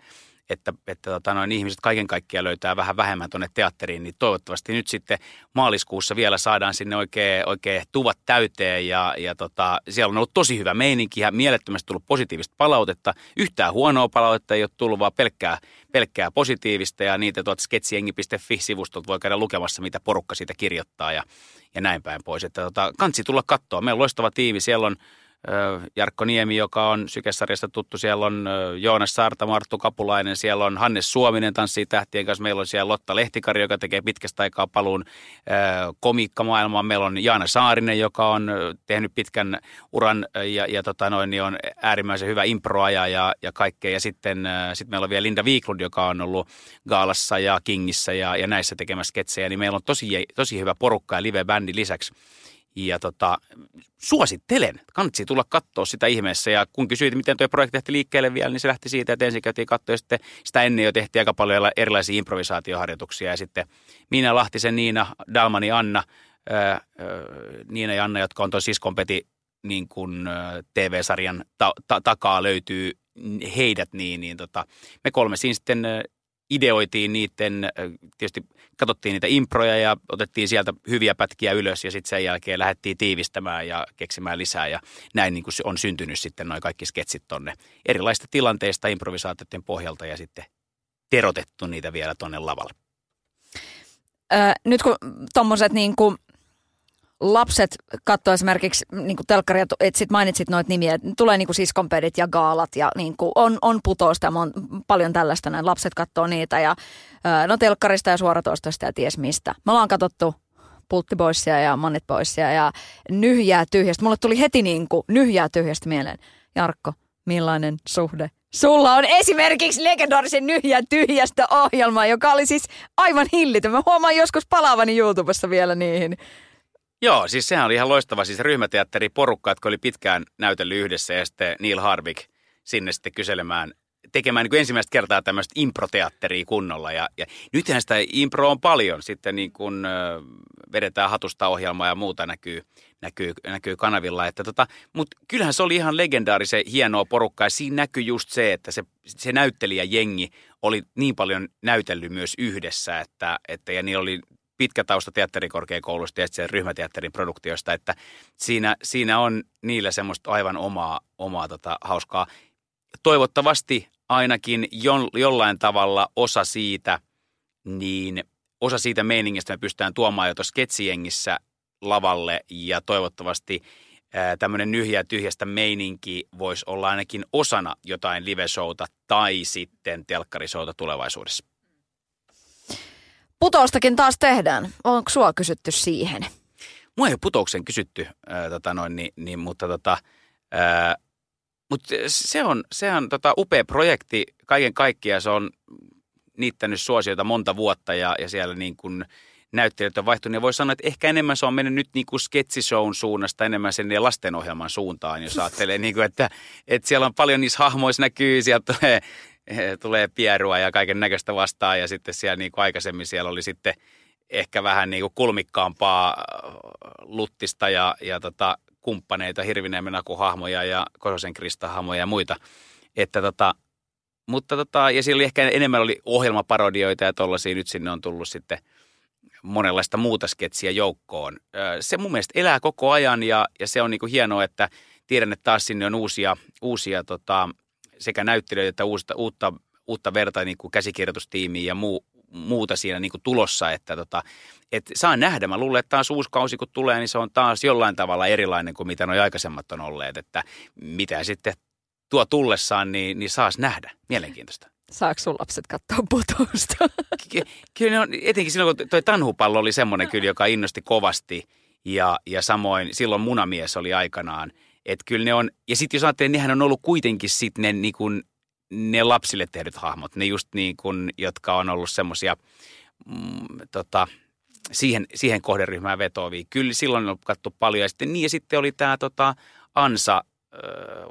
että, että tota, noin ihmiset kaiken kaikkiaan löytää vähän vähemmän tuonne teatteriin, niin toivottavasti nyt sitten maaliskuussa vielä saadaan sinne oikein, oikein tuvat täyteen ja, ja tota, siellä on ollut tosi hyvä meininki ja mielettömästi tullut positiivista palautetta. Yhtään huonoa palautetta ei ole tullut, vaan pelkkää, pelkkää positiivista ja niitä tuot sketsiengi.fi-sivustolta voi käydä lukemassa, mitä porukka siitä kirjoittaa ja, ja näin päin pois. Että tota, kansi tulla katsoa. Meillä on loistava tiimi, siellä on Jarkko Niemi, joka on Sykesarjasta tuttu. Siellä on Joonas Saarta, Marttu Kapulainen, siellä on Hannes Suominen tanssii tähtien kanssa. Meillä on siellä Lotta Lehtikari, joka tekee pitkästä aikaa paluun komiikkamaailmaan. Meillä on Jaana Saarinen, joka on tehnyt pitkän uran ja, ja tota noin, niin on äärimmäisen hyvä improaja ja, ja kaikkea. Ja sitten sit meillä on vielä Linda Wiklund, joka on ollut Gaalassa ja Kingissä ja, ja näissä tekemässä sketsejä. Niin meillä on tosi, tosi hyvä porukka ja live-bändi lisäksi. Ja tota, suosittelen, kannattaa tulla katsoa sitä ihmeessä. Ja kun kysyit, miten tuo projekti lähti liikkeelle vielä, niin se lähti siitä, että ensin käytiin katsoa ja sitten sitä ennen jo tehtiin aika paljon erilaisia improvisaatioharjoituksia. Ja sitten Miina Lahtisen, Niina, Dalmani, Anna, ää, Niina ja Anna, jotka on tuon Siskonpeti niin kuin TV-sarjan ta- ta- takaa löytyy heidät, niin, niin tota, me kolme siinä sitten ideoitiin niiden, tietysti katsottiin niitä improja ja otettiin sieltä hyviä pätkiä ylös ja sitten sen jälkeen lähdettiin tiivistämään ja keksimään lisää ja näin niin kuin on syntynyt sitten noin kaikki sketsit tonne erilaisista tilanteista improvisaatioiden pohjalta ja sitten terotettu niitä vielä tonne lavalle. Öö, nyt kun tuommoiset niin kuin lapset katsoo esimerkiksi niin telkkaria, että sit mainitsit noita nimiä, tulee niin siskonpedit ja gaalat ja niin kuin on, on putousta on paljon tällaista, näin lapset katsoo niitä ja no telkkarista ja suoratoistosta ja ties mistä. Me ollaan katsottu pulttiboissia ja mannitboissia ja nyhjää tyhjästä. Mulle tuli heti niin kuin nyhjää tyhjästä mieleen. Jarkko, millainen suhde Sulla on esimerkiksi legendaarisen nyhjää tyhjästä ohjelma, joka oli siis aivan hillitön. Mä huomaan joskus palaavani YouTubessa vielä niihin. Joo, siis sehän oli ihan loistava. Siis ryhmäteatteri porukka, jotka oli pitkään näytellyt yhdessä ja sitten Neil Harvik sinne sitten kyselemään tekemään niin ensimmäistä kertaa tämmöistä improteatteria kunnolla. Ja, ja nythän sitä impro on paljon. Sitten niin kuin, ö, vedetään hatusta ohjelmaa ja muuta näkyy, näkyy, näkyy kanavilla. Että tota, Mutta kyllähän se oli ihan legendaarisen hienoa porukkaa. Ja siinä näkyy just se, että se, se näyttelijäjengi oli niin paljon näytellyt myös yhdessä. Että, että, ja niillä oli pitkä tausta teatterikorkeakoulusta ja sen ryhmäteatterin produktiosta, että siinä, siinä on niillä semmoista aivan omaa, omaa tota, hauskaa. Toivottavasti ainakin jo, jollain tavalla osa siitä, niin osa siitä meiningistä me pystytään tuomaan jo tuossa sketsijengissä lavalle ja toivottavasti tämmöinen nyhjä tyhjästä meininki voisi olla ainakin osana jotain live-showta tai sitten telkkarisouta tulevaisuudessa. Putoustakin taas tehdään. Onko sua kysytty siihen? Mua ei ole putouksen kysytty, ää, tota noin, niin, niin, mutta tota, ää, mut se on, se on tota, upea projekti kaiken kaikkiaan. Se on niittänyt suosiota monta vuotta ja, ja siellä niin kuin näyttelijät on vaihtunut. Ja voi sanoa, että ehkä enemmän se on mennyt nyt niin kuin sketsishown suunnasta enemmän sen lastenohjelman suuntaan, jos ajattelee, niin kuin, että, että siellä on paljon niissä hahmoissa näkyy, sieltä tulee, tulee pierua ja kaiken näköistä vastaan ja sitten siellä niin kuin aikaisemmin siellä oli sitten ehkä vähän niin kuin kulmikkaampaa äh, luttista ja, ja tota, kumppaneita, Hirviniemen hahmoja ja Kososen Krista-hahmoja ja muita. Että tota, mutta tota, ja siellä oli ehkä enemmän oli ohjelmaparodioita ja tollaisia, nyt sinne on tullut sitten monenlaista muuta sketsiä joukkoon. Se mun mielestä elää koko ajan ja, ja se on niinku hienoa, että tiedän, että taas sinne on uusia, uusia tota, sekä näyttelijöitä että uutta, uutta, uutta verta niin kuin käsikirjoitustiimiä ja muu, muuta siinä niin kuin tulossa, että tota, et saa nähdä. Mä luulen, että taas uusi kausi kun tulee, niin se on taas jollain tavalla erilainen kuin mitä nuo aikaisemmat on olleet, että mitä sitten tuo tullessaan, niin, niin saas nähdä. Mielenkiintoista. Saako sun lapset katsoa putousta? Kyllä ne on, etenkin silloin, kun tuo tanhupallo oli semmoinen kyllä, joka innosti kovasti. Ja, ja samoin silloin munamies oli aikanaan. Että kyllä ne on, ja sitten jos ajattelee, nehän on ollut kuitenkin sitten ne, niin kuin, ne lapsille tehdyt hahmot. Ne just niin kuin, jotka on ollut semmoisia mm, tota, siihen, siihen kohderyhmään vetoavia. Kyllä silloin on kattu paljon. Ja sitten, niin, ja sitten oli tämä tota, Ansa,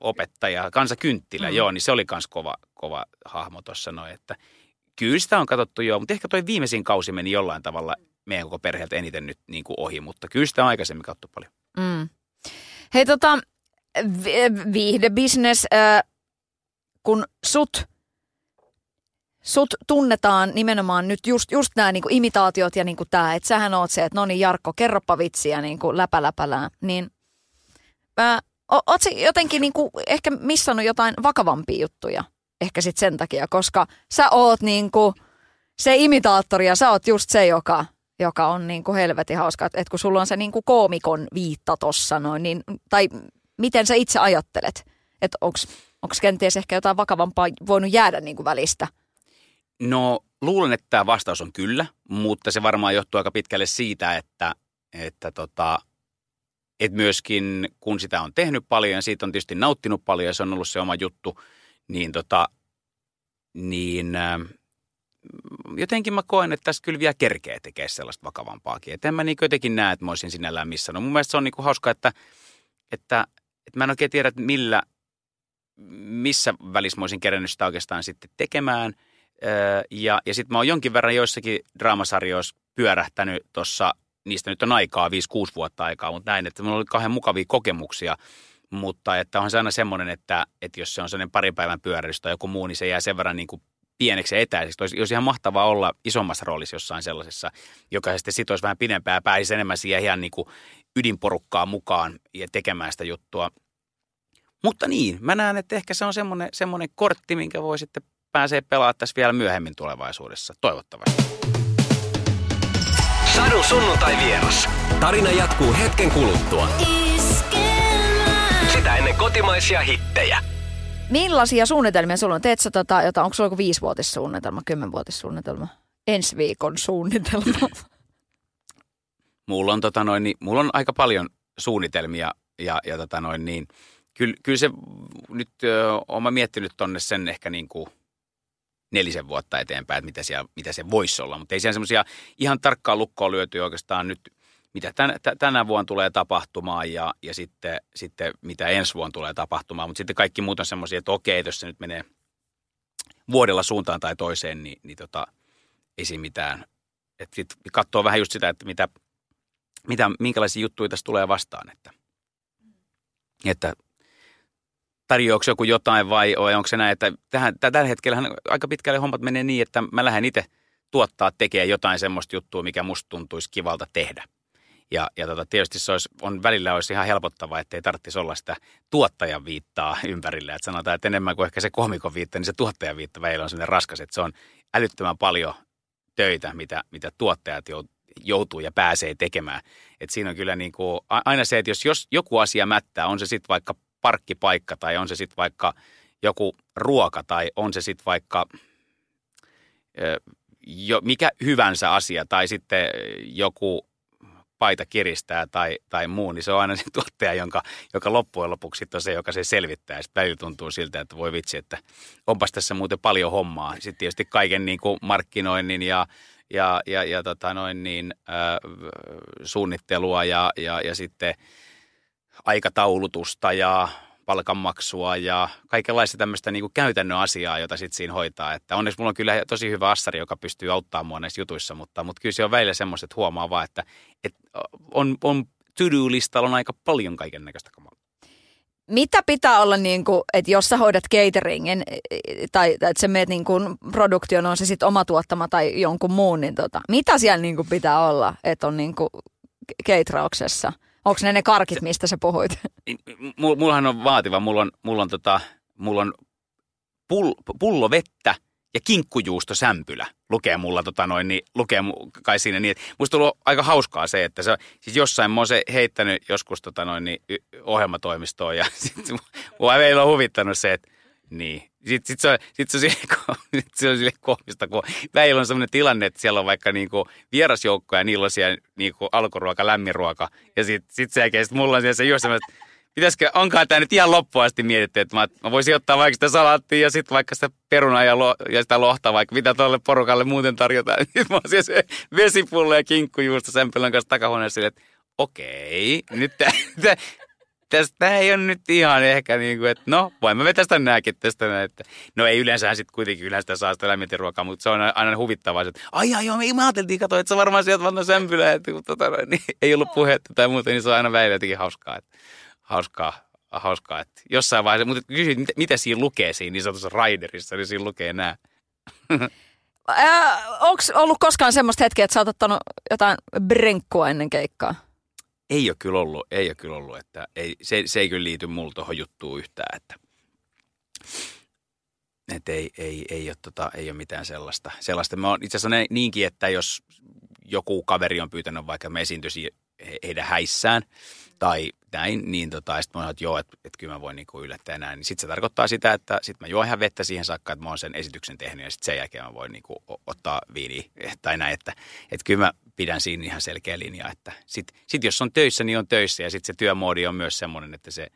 opettaja, Kansa Kynttilä, mm. joo, niin se oli myös kova, kova hahmo tuossa noin, että kyllä sitä on katsottu joo, mutta ehkä toi viimeisin kausi meni jollain tavalla meidän koko perheeltä eniten nyt niin kuin ohi, mutta kyllä sitä on aikaisemmin katsottu paljon. Mm. Hei tota, viihdebisnes, äh, kun sut, sut tunnetaan nimenomaan nyt just, just nämä niinku imitaatiot ja niinku tämä, että sähän oot se, että no niin Jarkko, kerropa vitsiä niinku läpäläpälää, niin äh, Oletko jotenkin niin kuin ehkä missannut jotain vakavampia juttuja? Ehkä sitten sen takia, koska sä oot niin kuin se imitaattori ja sä oot just se, joka, joka on niin kuin helvetin hauska. Että kun sulla on se niin kuin koomikon viitta tossa noin, niin, tai miten sä itse ajattelet? Että onko kenties ehkä jotain vakavampaa voinut jäädä niin kuin välistä? No luulen, että tämä vastaus on kyllä, mutta se varmaan johtuu aika pitkälle siitä, että, että tota, että myöskin kun sitä on tehnyt paljon ja siitä on tietysti nauttinut paljon ja se on ollut se oma juttu, niin, tota, niin äh, jotenkin mä koen, että tässä kyllä vielä kerkee tekee sellaista vakavampaakin. Että en mä niin jotenkin näe, että mä olisin sinällään missannut. Mun mielestä se on niin kuin hauska, että, että, että mä en oikein tiedä, että millä, missä välissä mä olisin kerännyt sitä oikeastaan sitten tekemään. Ja, ja sitten mä oon jonkin verran joissakin draamasarjoissa pyörähtänyt tuossa niistä nyt on aikaa, 5-6 vuotta aikaa, mutta näin, että minulla oli kahden mukavia kokemuksia, mutta että on se aina semmoinen, että, että jos se on sellainen parin päivän pyörähdys tai joku muu, niin se jää sen verran niin kuin pieneksi ja etäiseksi. Olisi, olisi ihan mahtavaa olla isommassa roolissa jossain sellaisessa, joka sitten sitoisi vähän pidempään ja pääsisi enemmän siihen ihan niin kuin ydinporukkaa mukaan ja tekemään sitä juttua. Mutta niin, mä näen, että ehkä se on semmoinen, semmoinen kortti, minkä voi sitten pääsee pelaamaan tässä vielä myöhemmin tulevaisuudessa, toivottavasti. Sadun sunnuntai vieras. Tarina jatkuu hetken kuluttua. Sitä ennen kotimaisia hittejä. Millaisia suunnitelmia sulla on? Teet sä tota, jota, onko sulla joku viisivuotissuunnitelma, kymmenvuotissuunnitelma, ensi viikon suunnitelma? mulla on, tota noin, niin, mulla on aika paljon suunnitelmia ja, ja tota noin, niin, kyllä, kyllä se nyt ö, olen miettinyt tonne sen ehkä niin kuin nelisen vuotta eteenpäin, että mitä, siellä, mitä se voisi olla. Mutta ei siellä semmoisia ihan tarkkaa lukkoa lyöty oikeastaan nyt, mitä tän, tänä vuonna tulee tapahtumaan ja, ja sitten, sitten mitä ensi vuonna tulee tapahtumaan. Mutta sitten kaikki muut on semmoisia, että okei, jos se nyt menee vuodella suuntaan tai toiseen, niin, niin tota, ei siinä mitään. Sitten katsoo vähän just sitä, että mitä, mitä, minkälaisia juttuja tässä tulee vastaan. Että, että tarjoako joku jotain vai, onko se näin, että tähän, tällä hetkellä aika pitkälle hommat menee niin, että mä lähden itse tuottaa, tekee jotain semmoista juttua, mikä musta tuntuisi kivalta tehdä. Ja, ja tota, tietysti se olisi, on, välillä olisi ihan helpottavaa, että ei tarvitsisi olla sitä tuottajan viittaa ympärillä. Että sanotaan, että enemmän kuin ehkä se komikon viitta, niin se tuottajan viitta välillä on sellainen raskas, että se on älyttömän paljon töitä, mitä, mitä tuottajat joutuu ja pääsee tekemään. Et siinä on kyllä niin kuin, aina se, että jos, jos joku asia mättää, on se sitten vaikka parkkipaikka tai on se sitten vaikka joku ruoka tai on se sitten vaikka jo, mikä hyvänsä asia tai sitten joku paita kiristää tai, tai muu, niin se on aina se tuottaja, jonka, joka loppujen lopuksi on se, joka se selvittää. Sitten välillä tuntuu siltä, että voi vitsi, että onpas tässä muuten paljon hommaa. Sitten tietysti kaiken niin kuin markkinoinnin ja, ja, ja, ja tota noin niin, äh, suunnittelua ja, ja, ja sitten aikataulutusta ja palkanmaksua ja kaikenlaista tämmöistä niin kuin käytännön asiaa, jota sitten siinä hoitaa. Että onneksi mulla on kyllä tosi hyvä assari, joka pystyy auttamaan mua näissä jutuissa, mutta, mutta kyllä se on välillä semmoista, että huomaa vaan, että, että on, on to-do-listalla on aika paljon kaiken näköistä kamaa. Mitä pitää olla, niin kuin, että jos sä hoidat cateringin tai että sä meet niin kuin produktion, on se sitten oma tuottama tai jonkun muun, niin tota, mitä siellä niin kuin pitää olla, että on niin kuin caterauksessa – Onko ne ne karkit, mistä sä puhuit? Mullahan on vaativa. Mulla on, mulla on, tota, mulla on pull, pullo vettä ja kinkkujuustosämpylä lukee mulla tota noin, niin lukee kai siinä niin, että musta on aika hauskaa se, että se, siis jossain mä oon se heittänyt joskus tota noin, niin, ohjelmatoimistoon ja sitten mua meillä on huvittanut se, että niin. Sitten sit se, sit se, on sit se on sille koomista, kun väillä on sellainen tilanne, että siellä on vaikka niinku vierasjoukko ja niillä on siellä niinku alkuruoka, lämminruoka. Ja sitten sit sen jälkeen sit mulla on siellä se juuri semmoinen, pitäisikö, onkaan tämä nyt ihan loppuun asti mietitty, että mä, mä voisin ottaa vaikka sitä salaattia ja sitten vaikka sitä perunaa ja, lo, ja sitä lohta, vaikka mitä tuolle porukalle muuten tarjotaan. Sitten mä oon se vesipullo ja kinkkujuusto Sempelän kanssa takahuoneessa silleen, että okei, nyt tästä ei ole nyt ihan ehkä niin kuin, että no, voimme vetää sitä nääkin tästä. Että, no ei yleensä sitten kuitenkin kyllä sitä saa sitä lämmintäruokaa, mutta se on aina huvittavaa, että ai ai joo, me, ajateltiin katsoa, että sä varmaan sieltä vanna sämpylä, että kun tota, niin, ei ollut puhetta tai muuta, niin se on aina välillä jotenkin hauskaa, että, hauskaa, hauskaa, että jossain vaiheessa, mutta kysyt, mitä, mitä siinä lukee siinä niin sanotussa Raiderissa, niin siinä lukee nämä. Äh, Onko ollut koskaan semmoista hetkeä, että sä oot ottanut jotain brenkkua ennen keikkaa? Ei ole kyllä ollut, ei ole kyllä ollut, että ei, se, se ei kyllä liity mulla tuohon juttuun yhtään, että, että ei, ei, ei, ole, tota, ei ole mitään sellaista. sellaista. Mä oon itse asiassa niinkin, että jos joku kaveri on pyytänyt vaikka, että mä esiintyisin heidän häissään tai näin, niin tota, sitten mä oon, että joo, että, että kyllä mä voin niinku yllättää näin. Niin sitten se tarkoittaa sitä, että sitten mä juon ihan vettä siihen saakka, että mä oon sen esityksen tehnyt ja sitten sen jälkeen mä voin niinku ottaa viini tai näin, että, että kyllä mä pidän siinä ihan selkeä linja, että sitten sit jos on töissä, niin on töissä ja sitten se työmoodi on myös semmoinen, että se,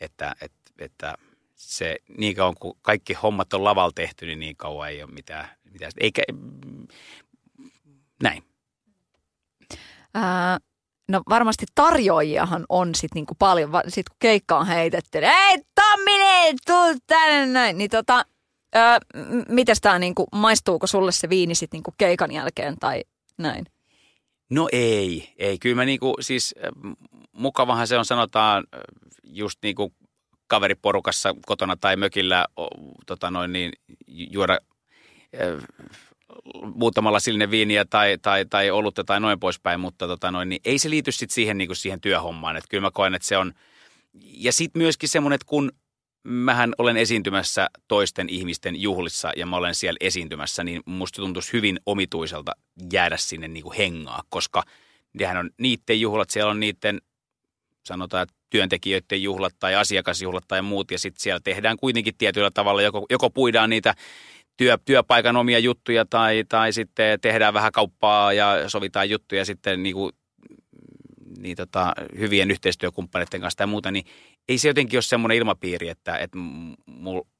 että, että, että se niin kauan kuin kaikki hommat on lavalla tehty, niin niin kauan ei ole mitään, mitään eikä, näin. Ää, no varmasti tarjoajiahan on sitten niinku paljon, sit kun keikka on heitetty, ei Tomminen, tuu tänne näin, niin tota, ää, mites tää niinku, maistuuko sulle se viini sitten niinku keikan jälkeen tai näin? No ei, ei. Kyllä mä niinku, siis mukavahan se on sanotaan just niinku kaveriporukassa kotona tai mökillä tota noin niin, juoda muutamalla sillinen viiniä tai, tai, tai olutta tai noin poispäin, mutta tota noin, niin ei se liity sitten siihen, niinku siihen työhommaan. Että kyllä mä koen, että se on, ja sitten myöskin semmoinen, että kun mähän olen esiintymässä toisten ihmisten juhlissa ja mä olen siellä esiintymässä, niin musta tuntuisi hyvin omituiselta jäädä sinne niin kuin hengaa, koska nehän on niiden juhlat, siellä on niiden sanotaan, työntekijöiden juhlat tai asiakasjuhlat tai muut, ja sitten siellä tehdään kuitenkin tietyllä tavalla, joko, joko puidaan niitä työ, työpaikan omia juttuja tai, tai sitten tehdään vähän kauppaa ja sovitaan juttuja sitten niin kuin, niin tota, hyvien yhteistyökumppaneiden kanssa tai muuta, niin ei se jotenkin ole semmoinen ilmapiiri, että, että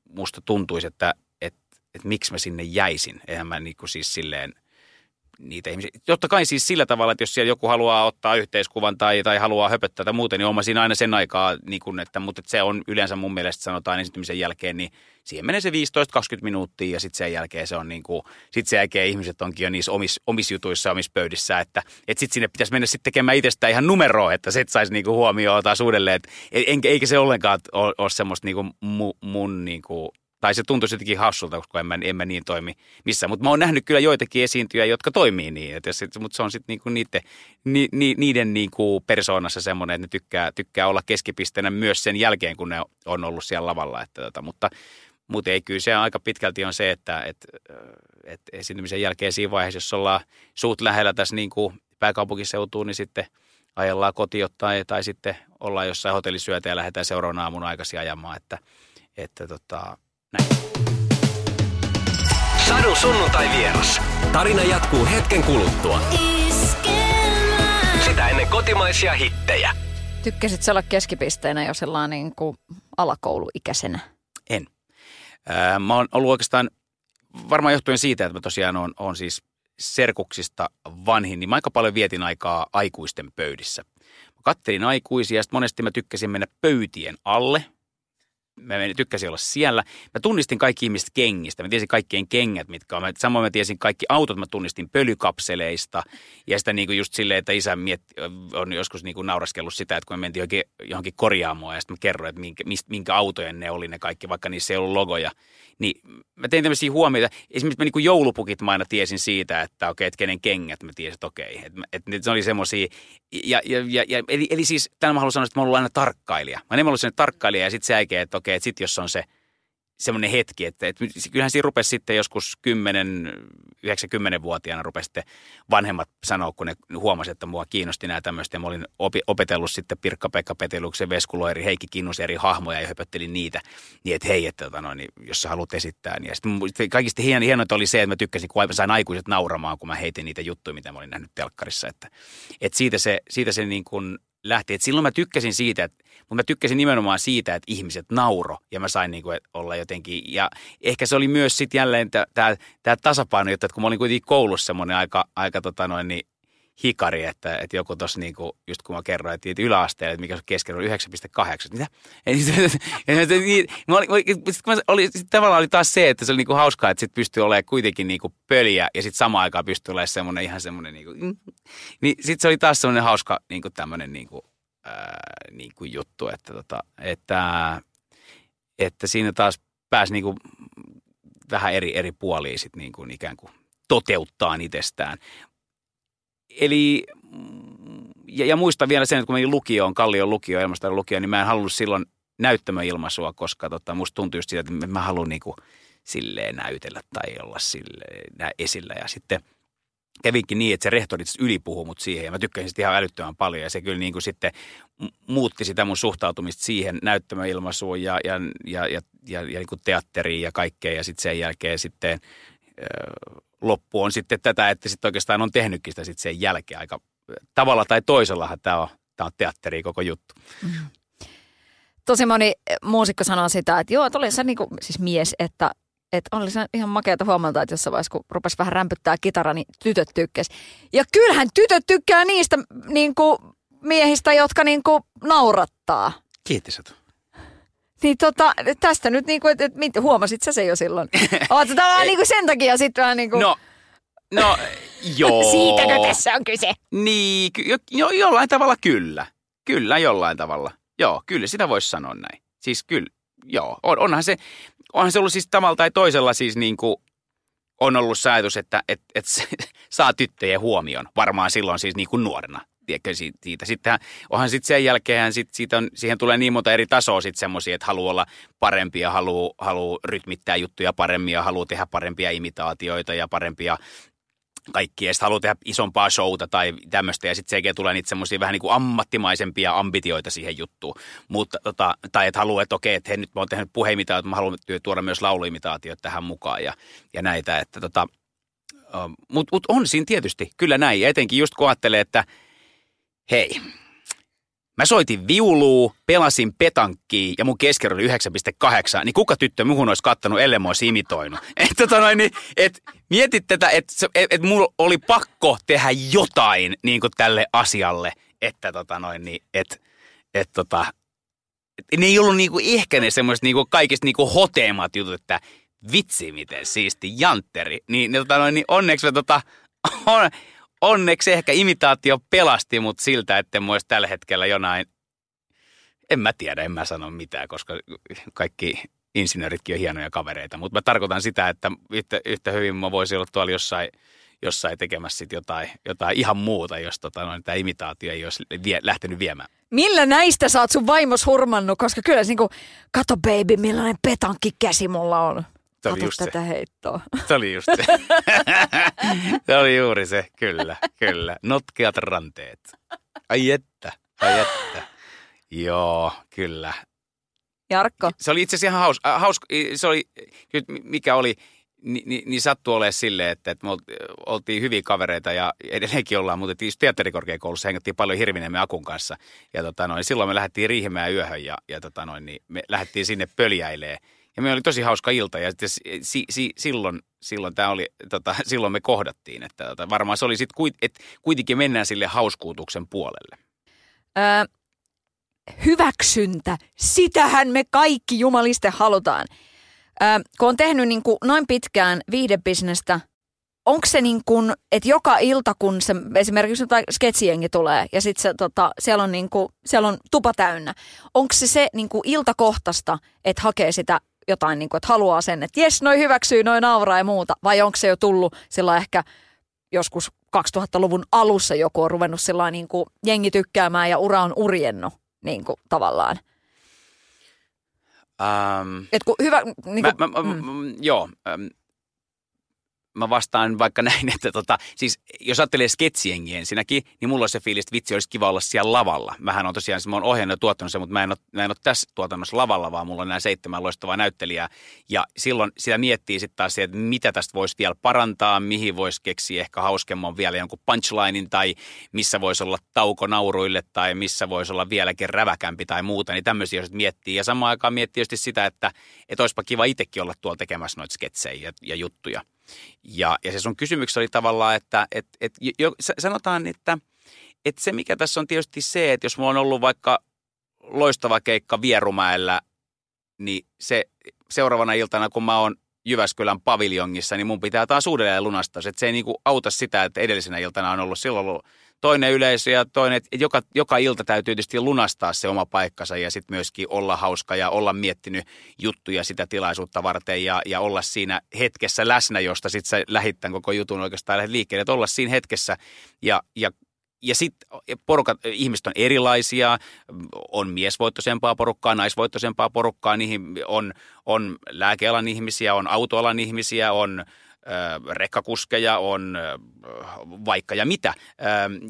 musta tuntuisi, että, että, että miksi mä sinne jäisin. Eihän mä niin kuin siis silleen – niitä ihmisiä. Totta kai siis sillä tavalla, että jos siellä joku haluaa ottaa yhteiskuvan tai, tai haluaa höpöttää tai muuten, niin on siinä aina sen aikaa, niin kun, että, mutta että se on yleensä mun mielestä sanotaan esiintymisen jälkeen, niin siihen menee se 15-20 minuuttia ja sitten sen jälkeen se on niin kuin, sitten sen jälkeen ihmiset onkin jo niissä omissa, omissa jutuissa, omissa pöydissä, että, että sitten sinne pitäisi mennä sitten tekemään itsestä ihan numeroa, että se saisi niin huomioon taas uudelleen, että eikä se ollenkaan ole, ole semmoista niin kuin mun, mun niin kuin Tai se tuntuu jotenkin hassulta, koska en mä, en mä niin toimi missään. Mutta mä oon nähnyt kyllä joitakin esiintyjä, jotka toimii niin. Mutta se on sitten niinku niiden, ni, ni, niiden niinku persoonassa semmoinen, että ne tykkää, tykkää olla keskipisteenä myös sen jälkeen, kun ne on ollut siellä lavalla. Että tota, mutta, mutta ei kyllä se aika pitkälti on se, että, että, että esiintymisen jälkeen siinä vaiheessa, jos ollaan suut lähellä tässä niin kuin pääkaupunkiseutuun, niin sitten ajellaan kotiin tai, tai sitten ollaan jossain hotellisyötä ja lähdetään seuraavana aamun aikaisin ajamaan, että, että tota, näin. Sadun sunnuntai vieras. Tarina jatkuu hetken kuluttua. Sitä ennen kotimaisia hittejä. Tykkäsit olla keskipisteenä jo sellainen niin kuin alakouluikäisenä? En. Ää, mä oon ollut oikeastaan, varmaan johtuen siitä, että mä tosiaan on, on siis serkuksista vanhin, niin mä aika paljon vietin aikaa aikuisten pöydissä. Mä kattelin aikuisia ja sitten monesti mä tykkäsin mennä pöytien alle – mä tykkäsin olla siellä. Mä tunnistin kaikki ihmiset kengistä. Mä tiesin kaikkien kengät, mitkä on. Samoin mä tiesin kaikki autot, mä tunnistin pölykapseleista. Ja sitä niin kuin just silleen, että isä mietti, on joskus niin kuin nauraskellut sitä, että kun me mentiin johonkin, johonkin korjaamoon ja sitten mä kerroin, että minkä, minkä autojen ne oli ne kaikki, vaikka niissä ei ollut logoja. Niin mä tein tämmöisiä huomioita. Esimerkiksi mä kuin joulupukit mä aina tiesin siitä, että okei, että kenen kengät mä tiesin, että okei. Että, että se oli semmoisia. Ja, ja, ja, eli, eli siis tämän mä haluan sanoa, että mä oon ollut aina tarkkailija. Mä en ollut sellainen tarkkailija ja sitten se äikeä, että okei, että sitten jos on se – semmoinen hetki, että, että kyllähän siinä rupesi sitten joskus 10, 90-vuotiaana rupesi sitten vanhemmat sanoa, kun ne huomasivat, että mua kiinnosti nämä tämmöistä. Ja mä olin opetellut sitten Pirkka-Pekka Peteluksen, Veskuloeri, Heikki Kinnus eri hahmoja ja höpöttelin niitä. Niin, että hei, että tota, no, niin, jos sä haluat esittää. Niin. Ja sitten kaikista hien, hienointa oli se, että mä tykkäsin, kun sain aikuiset nauramaan, kun mä heitin niitä juttuja, mitä mä olin nähnyt telkkarissa. Että, että siitä se, siitä se niin kuin lähti. Et silloin mä tykkäsin siitä, että, mutta mä tykkäsin nimenomaan siitä, että ihmiset nauro ja mä sain niinku olla jotenkin. Ja ehkä se oli myös sitten jälleen tämä tasapaino, että kun mä olin kuitenkin koulussa semmoinen aika, aika tota noin, niin hikari, että, että joku tuossa niinku, just kun mä kerroin, että yläasteella, että mikä se keskiarvo 9,8. Mitä? Niin, mä olin, oli, sit tavallaan oli taas se, että se oli niinku hauskaa, että sit pystyi olemaan kuitenkin niinku pöliä ja sitten samaan aikaan pystyi olemaan semmoinen ihan semmoinen niinku, niin sitten se oli taas semmoinen hauska niinku tämmöinen niinku, ää, niinku juttu, että, tota, että, että siinä taas pääsi niinku vähän eri, eri puolia sitten niinku ikään kuin toteuttaa itsestään eli ja, ja muistan vielä sen, että kun menin lukioon, Kallion lukio, Ilmaston lukio, niin mä en halunnut silloin näyttämöilmaisua, koska tota, musta tuntui just siitä, että mä haluan niin kuin silleen näytellä tai olla silleen esillä. Ja sitten kävinkin niin, että se rehtori ylipuhui mut siihen ja mä tykkäsin sitä ihan älyttömän paljon ja se kyllä niin kuin sitten muutti sitä mun suhtautumista siihen näyttämöilmaisuun ja, ja, ja, ja, ja, ja niin kuin teatteriin ja kaikkea ja sitten sen jälkeen sitten loppu on sitten tätä, että sitten oikeastaan on tehnytkin sitä sitten sen jälkeen aika tavalla tai toisellahan tämä on, tämä on teatteri koko juttu. Mm. Tosi moni muusikko sanoo sitä, että joo, että oli se niin kuin, siis mies, että että oli se ihan makeata huomata, että jossain vaiheessa, kun rupesi vähän rämpyttää kitara, niin tytöt tykkäs. Ja kyllähän tytöt tykkää niistä niin kuin, miehistä, jotka niin kuin, naurattaa. Kiitos. Niin tota, tästä nyt niinku, että et, huomasit sä se jo silloin? Oot tavallaan niinku sen takia sitten vähän niinku... No, no joo. Siitäkö tässä on kyse? Niin, jo, jo, jollain tavalla kyllä. Kyllä, jollain tavalla. Joo, kyllä sitä voisi sanoa näin. Siis kyllä, joo. On, onhan, se, onhan se ollut siis tavalla tai toisella siis niin kuin, on ollut ajatus, että et, et saa tyttöjen huomion. Varmaan silloin siis niin kuin nuorena tiedätkö, siitä. Sitten onhan sitten sen jälkeen, sit, siitä on, siihen tulee niin monta eri tasoa sitten semmoisia, että haluaa olla parempi ja haluaa, haluaa rytmittää juttuja paremmin ja haluaa tehdä parempia imitaatioita ja parempia kaikkia, sitten haluaa tehdä isompaa showta tai tämmöistä, ja sitten sekin tulee niitä semmoisia vähän niin kuin ammattimaisempia ambitioita siihen juttuun. Mutta, tota, tai että haluaa, että okei, että he, nyt mä oon tehnyt puheimitaatiot, mä haluan tuoda myös lauluimitaatiot tähän mukaan ja, ja näitä, että tota, mutta mut on siinä tietysti kyllä näin, ja etenkin just kun ajattelee, että – Hei, Mä soitin viuluu, pelasin petankkiin ja mun keskiarvo oli 9,8, niin kuka tyttö muhun olisi kattanut, ellei mä olisi imitoinut. Et, tota noin, niin, et, mietit tätä, että et, et mulla oli pakko tehdä jotain niin kuin tälle asialle, että tota noin, niin, et, et, tota, et, ne ei ollut niin kuin, ehkä ne semmoiset niin kaikista niin kuin hoteimmat jutut, että vitsi miten siisti jantteri. Niin, ne, tota noin, niin onneksi mä tota, on, onneksi ehkä imitaatio pelasti mut siltä, että mä tällä hetkellä jonain, en mä tiedä, en mä sano mitään, koska kaikki insinööritkin on hienoja kavereita. Mutta mä tarkoitan sitä, että yhtä, yhtä hyvin mä voisin olla tuolla jossain, jossain tekemässä sit jotain, jotain ihan muuta, jos tota, noin, tämä imitaatio ei olisi vie, lähtenyt viemään. Millä näistä saat sun vaimos hurmannut? Koska kyllä se niinku, kato baby, millainen petankki käsi mulla on. Se oli just se. tätä heittoa. Se oli just se. se oli juuri se, kyllä, kyllä. Notkeat ranteet. Ai että, ai että. Joo, kyllä. Jarkko, Se oli itse asiassa ihan haus, äh, hauska. Se oli, mikä oli, niin, niin, niin sattui olemaan silleen, että, että me olt- oltiin hyviä kavereita ja edelleenkin ollaan, mutta teatterikorkeakoulussa hengattiin paljon Hirviniemen Akun kanssa. Ja tota noin, silloin me lähdettiin Riihimäen yöhön ja, ja tota noin, niin me lähdettiin sinne pöljäilee. Ja me oli tosi hauska ilta ja si, si, si, silloin, silloin, tää oli, tota, silloin me kohdattiin. Että tota, varmaan se oli sitten, kuit, että kuitenkin mennään sille hauskuutuksen puolelle. Öö, hyväksyntä, sitähän me kaikki jumaliste halutaan. Öö, kun on tehnyt niin kuin noin pitkään viihdebisnestä, onko se niin kuin, että joka ilta, kun se esimerkiksi jotain sketsijengi tulee ja sitten tota, siellä, on niin kuin, siellä on tupa täynnä, onko se se niin kuin iltakohtaista, että hakee sitä jotain, niin kuin, että haluaa sen, että jes, noi hyväksyy, noi nauraa ja muuta, vai onko se jo tullut sillä ehkä joskus 2000-luvun alussa joku on ruvennut sillä niin kuin jengi tykkäämään ja ura on urjennut niin kuin, tavallaan. Ähm, Et kun hyvä, niin kuin, mä, mä, mm. Joo, mä vastaan vaikka näin, että tota, siis jos ajattelee sketsiengiä ensinnäkin, niin mulla on se fiilis, että vitsi olisi kiva olla siellä lavalla. Mähän on tosiaan, mä oon ohjannut ja tuottanut sen, mutta mä en, ole, mä en ole tässä tuotannossa lavalla, vaan mulla on nämä seitsemän loistavaa näyttelijää. Ja silloin sitä miettii sitten taas, että mitä tästä voisi vielä parantaa, mihin voisi keksiä ehkä hauskemman vielä jonkun punchlinein tai missä voisi olla tauko nauruille tai missä voisi olla vieläkin räväkämpi tai muuta, niin tämmöisiä jos miettii. Ja samaan aikaan miettii sitä, että, että olisipa kiva itsekin olla tuolla tekemässä noita sketsejä ja, ja juttuja. Ja, ja se sun kysymyksessä oli tavallaan, että et, et, jo, sanotaan, että et se mikä tässä on tietysti se, että jos mulla on ollut vaikka loistava keikka Vierumäellä, niin se seuraavana iltana, kun mä oon Jyväskylän paviljongissa, niin mun pitää taas uudelleen lunastaa. Että se ei niinku auta sitä, että edellisenä iltana on ollut silloin ollut toinen yleisö ja toinen, että joka, joka ilta täytyy tietysti lunastaa se oma paikkansa ja sitten myöskin olla hauska ja olla miettinyt juttuja sitä tilaisuutta varten ja, ja olla siinä hetkessä läsnä, josta sitten sä lähit koko jutun oikeastaan lähdet liikkeelle, että olla siinä hetkessä ja, ja ja sitten ihmiset on erilaisia, on miesvoittoisempaa porukkaa, naisvoittoisempaa porukkaa, niihin on, on lääkealan ihmisiä, on autoalan ihmisiä, on rekkakuskeja, on vaikka ja mitä.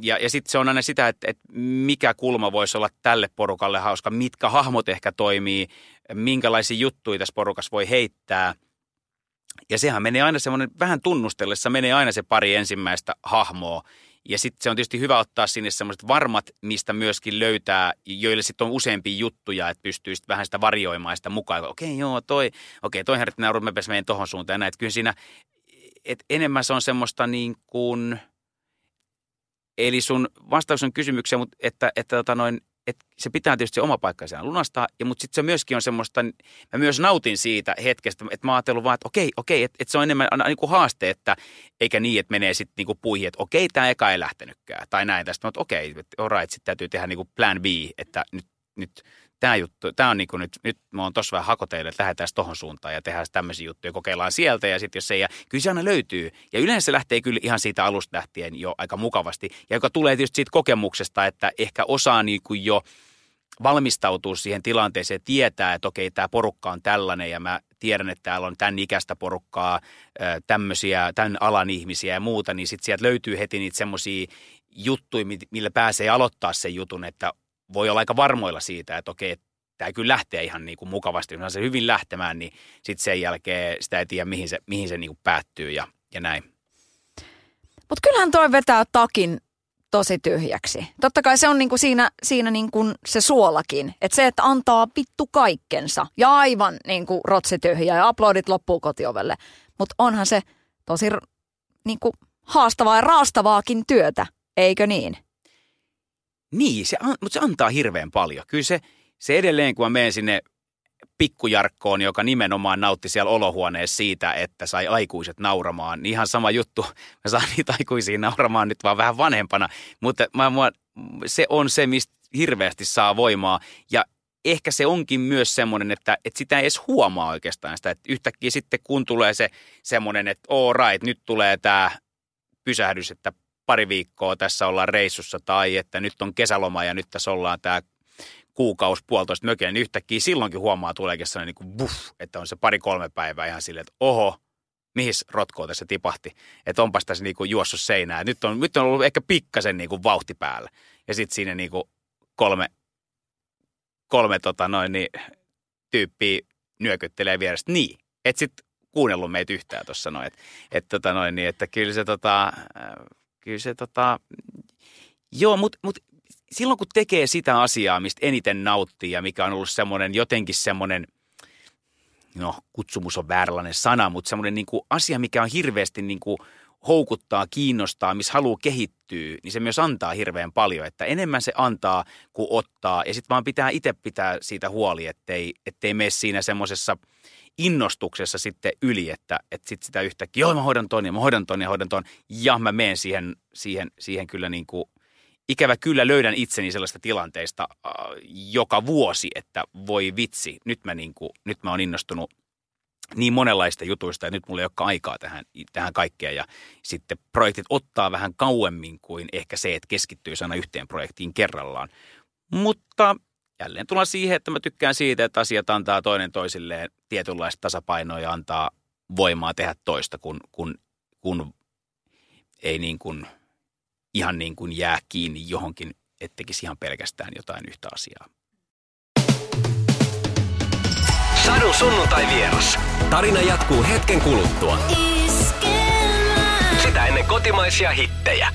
Ja, ja sitten se on aina sitä, että, että mikä kulma voisi olla tälle porukalle hauska, mitkä hahmot ehkä toimii, minkälaisia juttuja tässä porukassa voi heittää. Ja sehän menee aina semmoinen, vähän tunnustellessa menee aina se pari ensimmäistä hahmoa. Ja sitten se on tietysti hyvä ottaa sinne semmoiset varmat, mistä myöskin löytää, joille sitten on useampia juttuja, että pystyy sitten vähän sitä varjoimaan sitä mukaan. Okei, okay, joo, toi, okei, okay, toi herrat nauru, mä menen tohon suuntaan ja näin. Että kyllä siinä et enemmän se on semmoista niin kuin, eli sun vastauksen kysymykseen, mutta että, että tota noin, että se pitää tietysti se oma paikka siellä lunastaa, ja, mutta sitten se myöskin on semmoista, mä myös nautin siitä hetkestä, että mä ajattelin vaan, että okei, okei, että, että se on enemmän niin kuin haaste, että eikä niin, että menee sitten niin puihin, että okei, tämä eka ei lähtenytkään, tai näin tästä, mutta okei, että right, sitten täytyy tehdä niin kuin plan B, että nyt, nyt tämä juttu, tämä on niin kuin nyt, nyt mä oon tossa vähän hakoteille, että lähdetään tohon suuntaan ja tehdään tämmöisiä juttuja, kokeillaan sieltä ja sitten jos ei, ja kyllä se aina löytyy. Ja yleensä se lähtee kyllä ihan siitä alusta lähtien jo aika mukavasti, ja joka tulee tietysti siitä kokemuksesta, että ehkä osaa niin kuin jo valmistautua siihen tilanteeseen, tietää, että okei, tämä porukka on tällainen ja mä tiedän, että täällä on tämän ikäistä porukkaa, tämmöisiä, tämän alan ihmisiä ja muuta, niin sitten sieltä löytyy heti niitä semmoisia juttuja, millä pääsee aloittaa sen jutun, että voi olla aika varmoilla siitä, että okei, tämä kyllä lähtee ihan niin kuin mukavasti. Jos se hyvin lähtemään, niin sitten sen jälkeen sitä ei tiedä, mihin se, mihin se niin kuin päättyy ja, ja näin. Mutta kyllähän toi vetää takin tosi tyhjäksi. Totta kai se on niinku siinä, siinä niinku se suolakin. Että se, että antaa vittu kaikkensa ja aivan niinku rotsi tyhjä ja aplodit loppuu kotiovelle. Mutta onhan se tosi niinku haastavaa ja raastavaakin työtä, eikö niin? Niin, se, mutta se antaa hirveän paljon. Kyllä se, se edelleen, kun mä menen sinne pikkujarkkoon, joka nimenomaan nautti siellä olohuoneessa siitä, että sai aikuiset nauramaan. Niin ihan sama juttu. Mä saan niitä aikuisia nauramaan nyt vaan vähän vanhempana. Mutta mä, mä, se on se, mistä hirveästi saa voimaa. Ja ehkä se onkin myös semmoinen, että, että sitä ei edes huomaa oikeastaan sitä, että yhtäkkiä sitten kun tulee se semmoinen, että all right, nyt tulee tämä pysähdys, että pari viikkoa tässä ollaan reissussa tai että nyt on kesäloma ja nyt tässä ollaan tämä kuukausi, puolitoista mökillä, niin yhtäkkiä silloinkin huomaa tuleekin sellainen niin kuin buff, että on se pari-kolme päivää ihan silleen, että oho, mihin rotkoa tässä tipahti. Että onpas tässä niin kuin juossut seinään. Nyt on, nyt on ollut ehkä pikkasen niin kuin vauhti päällä. Ja sitten siinä niin kuin kolme, kolme tota noin, niin, tyyppiä nyökyttelee vierestä. Niin, et sitten kuunnellut meitä yhtään tuossa noin. Että et, tota noin, niin, että kyllä se tota, kyllä se tota, joo, mutta mut silloin kun tekee sitä asiaa, mistä eniten nauttii ja mikä on ollut semmoinen jotenkin semmoinen, no kutsumus on vääränlainen sana, mutta semmoinen niin kuin asia, mikä on hirveästi niin kuin houkuttaa, kiinnostaa, missä haluaa kehittyä, niin se myös antaa hirveän paljon. Että enemmän se antaa kuin ottaa. Ja sitten vaan pitää itse pitää siitä huoli, ettei, ettei mene siinä semmoisessa innostuksessa sitten yli, että, että sit sitä yhtäkkiä, joo mä hoidan ton ja mä hoidan ton ja hoidan ton. Ja mä menen siihen, siihen, siihen kyllä niin kuin ikävä kyllä löydän itseni sellaista tilanteista äh, joka vuosi, että voi vitsi, nyt mä, niin kuin, nyt mä oon innostunut niin monenlaista jutuista ja nyt mulla ei ole aikaa tähän, tähän kaikkeen ja sitten projektit ottaa vähän kauemmin kuin ehkä se, että keskittyy aina yhteen projektiin kerrallaan. Mutta jälleen tullaan siihen, että mä tykkään siitä, että asiat antaa toinen toisilleen tietynlaista tasapainoa ja antaa voimaa tehdä toista, kun, kun, kun ei niin kuin – ihan niin kuin jää kiinni johonkin, ettekisi ihan pelkästään jotain yhtä asiaa. Sadun sunnuntai vieras. Tarina jatkuu hetken kuluttua. Sitä ennen kotimaisia hittejä.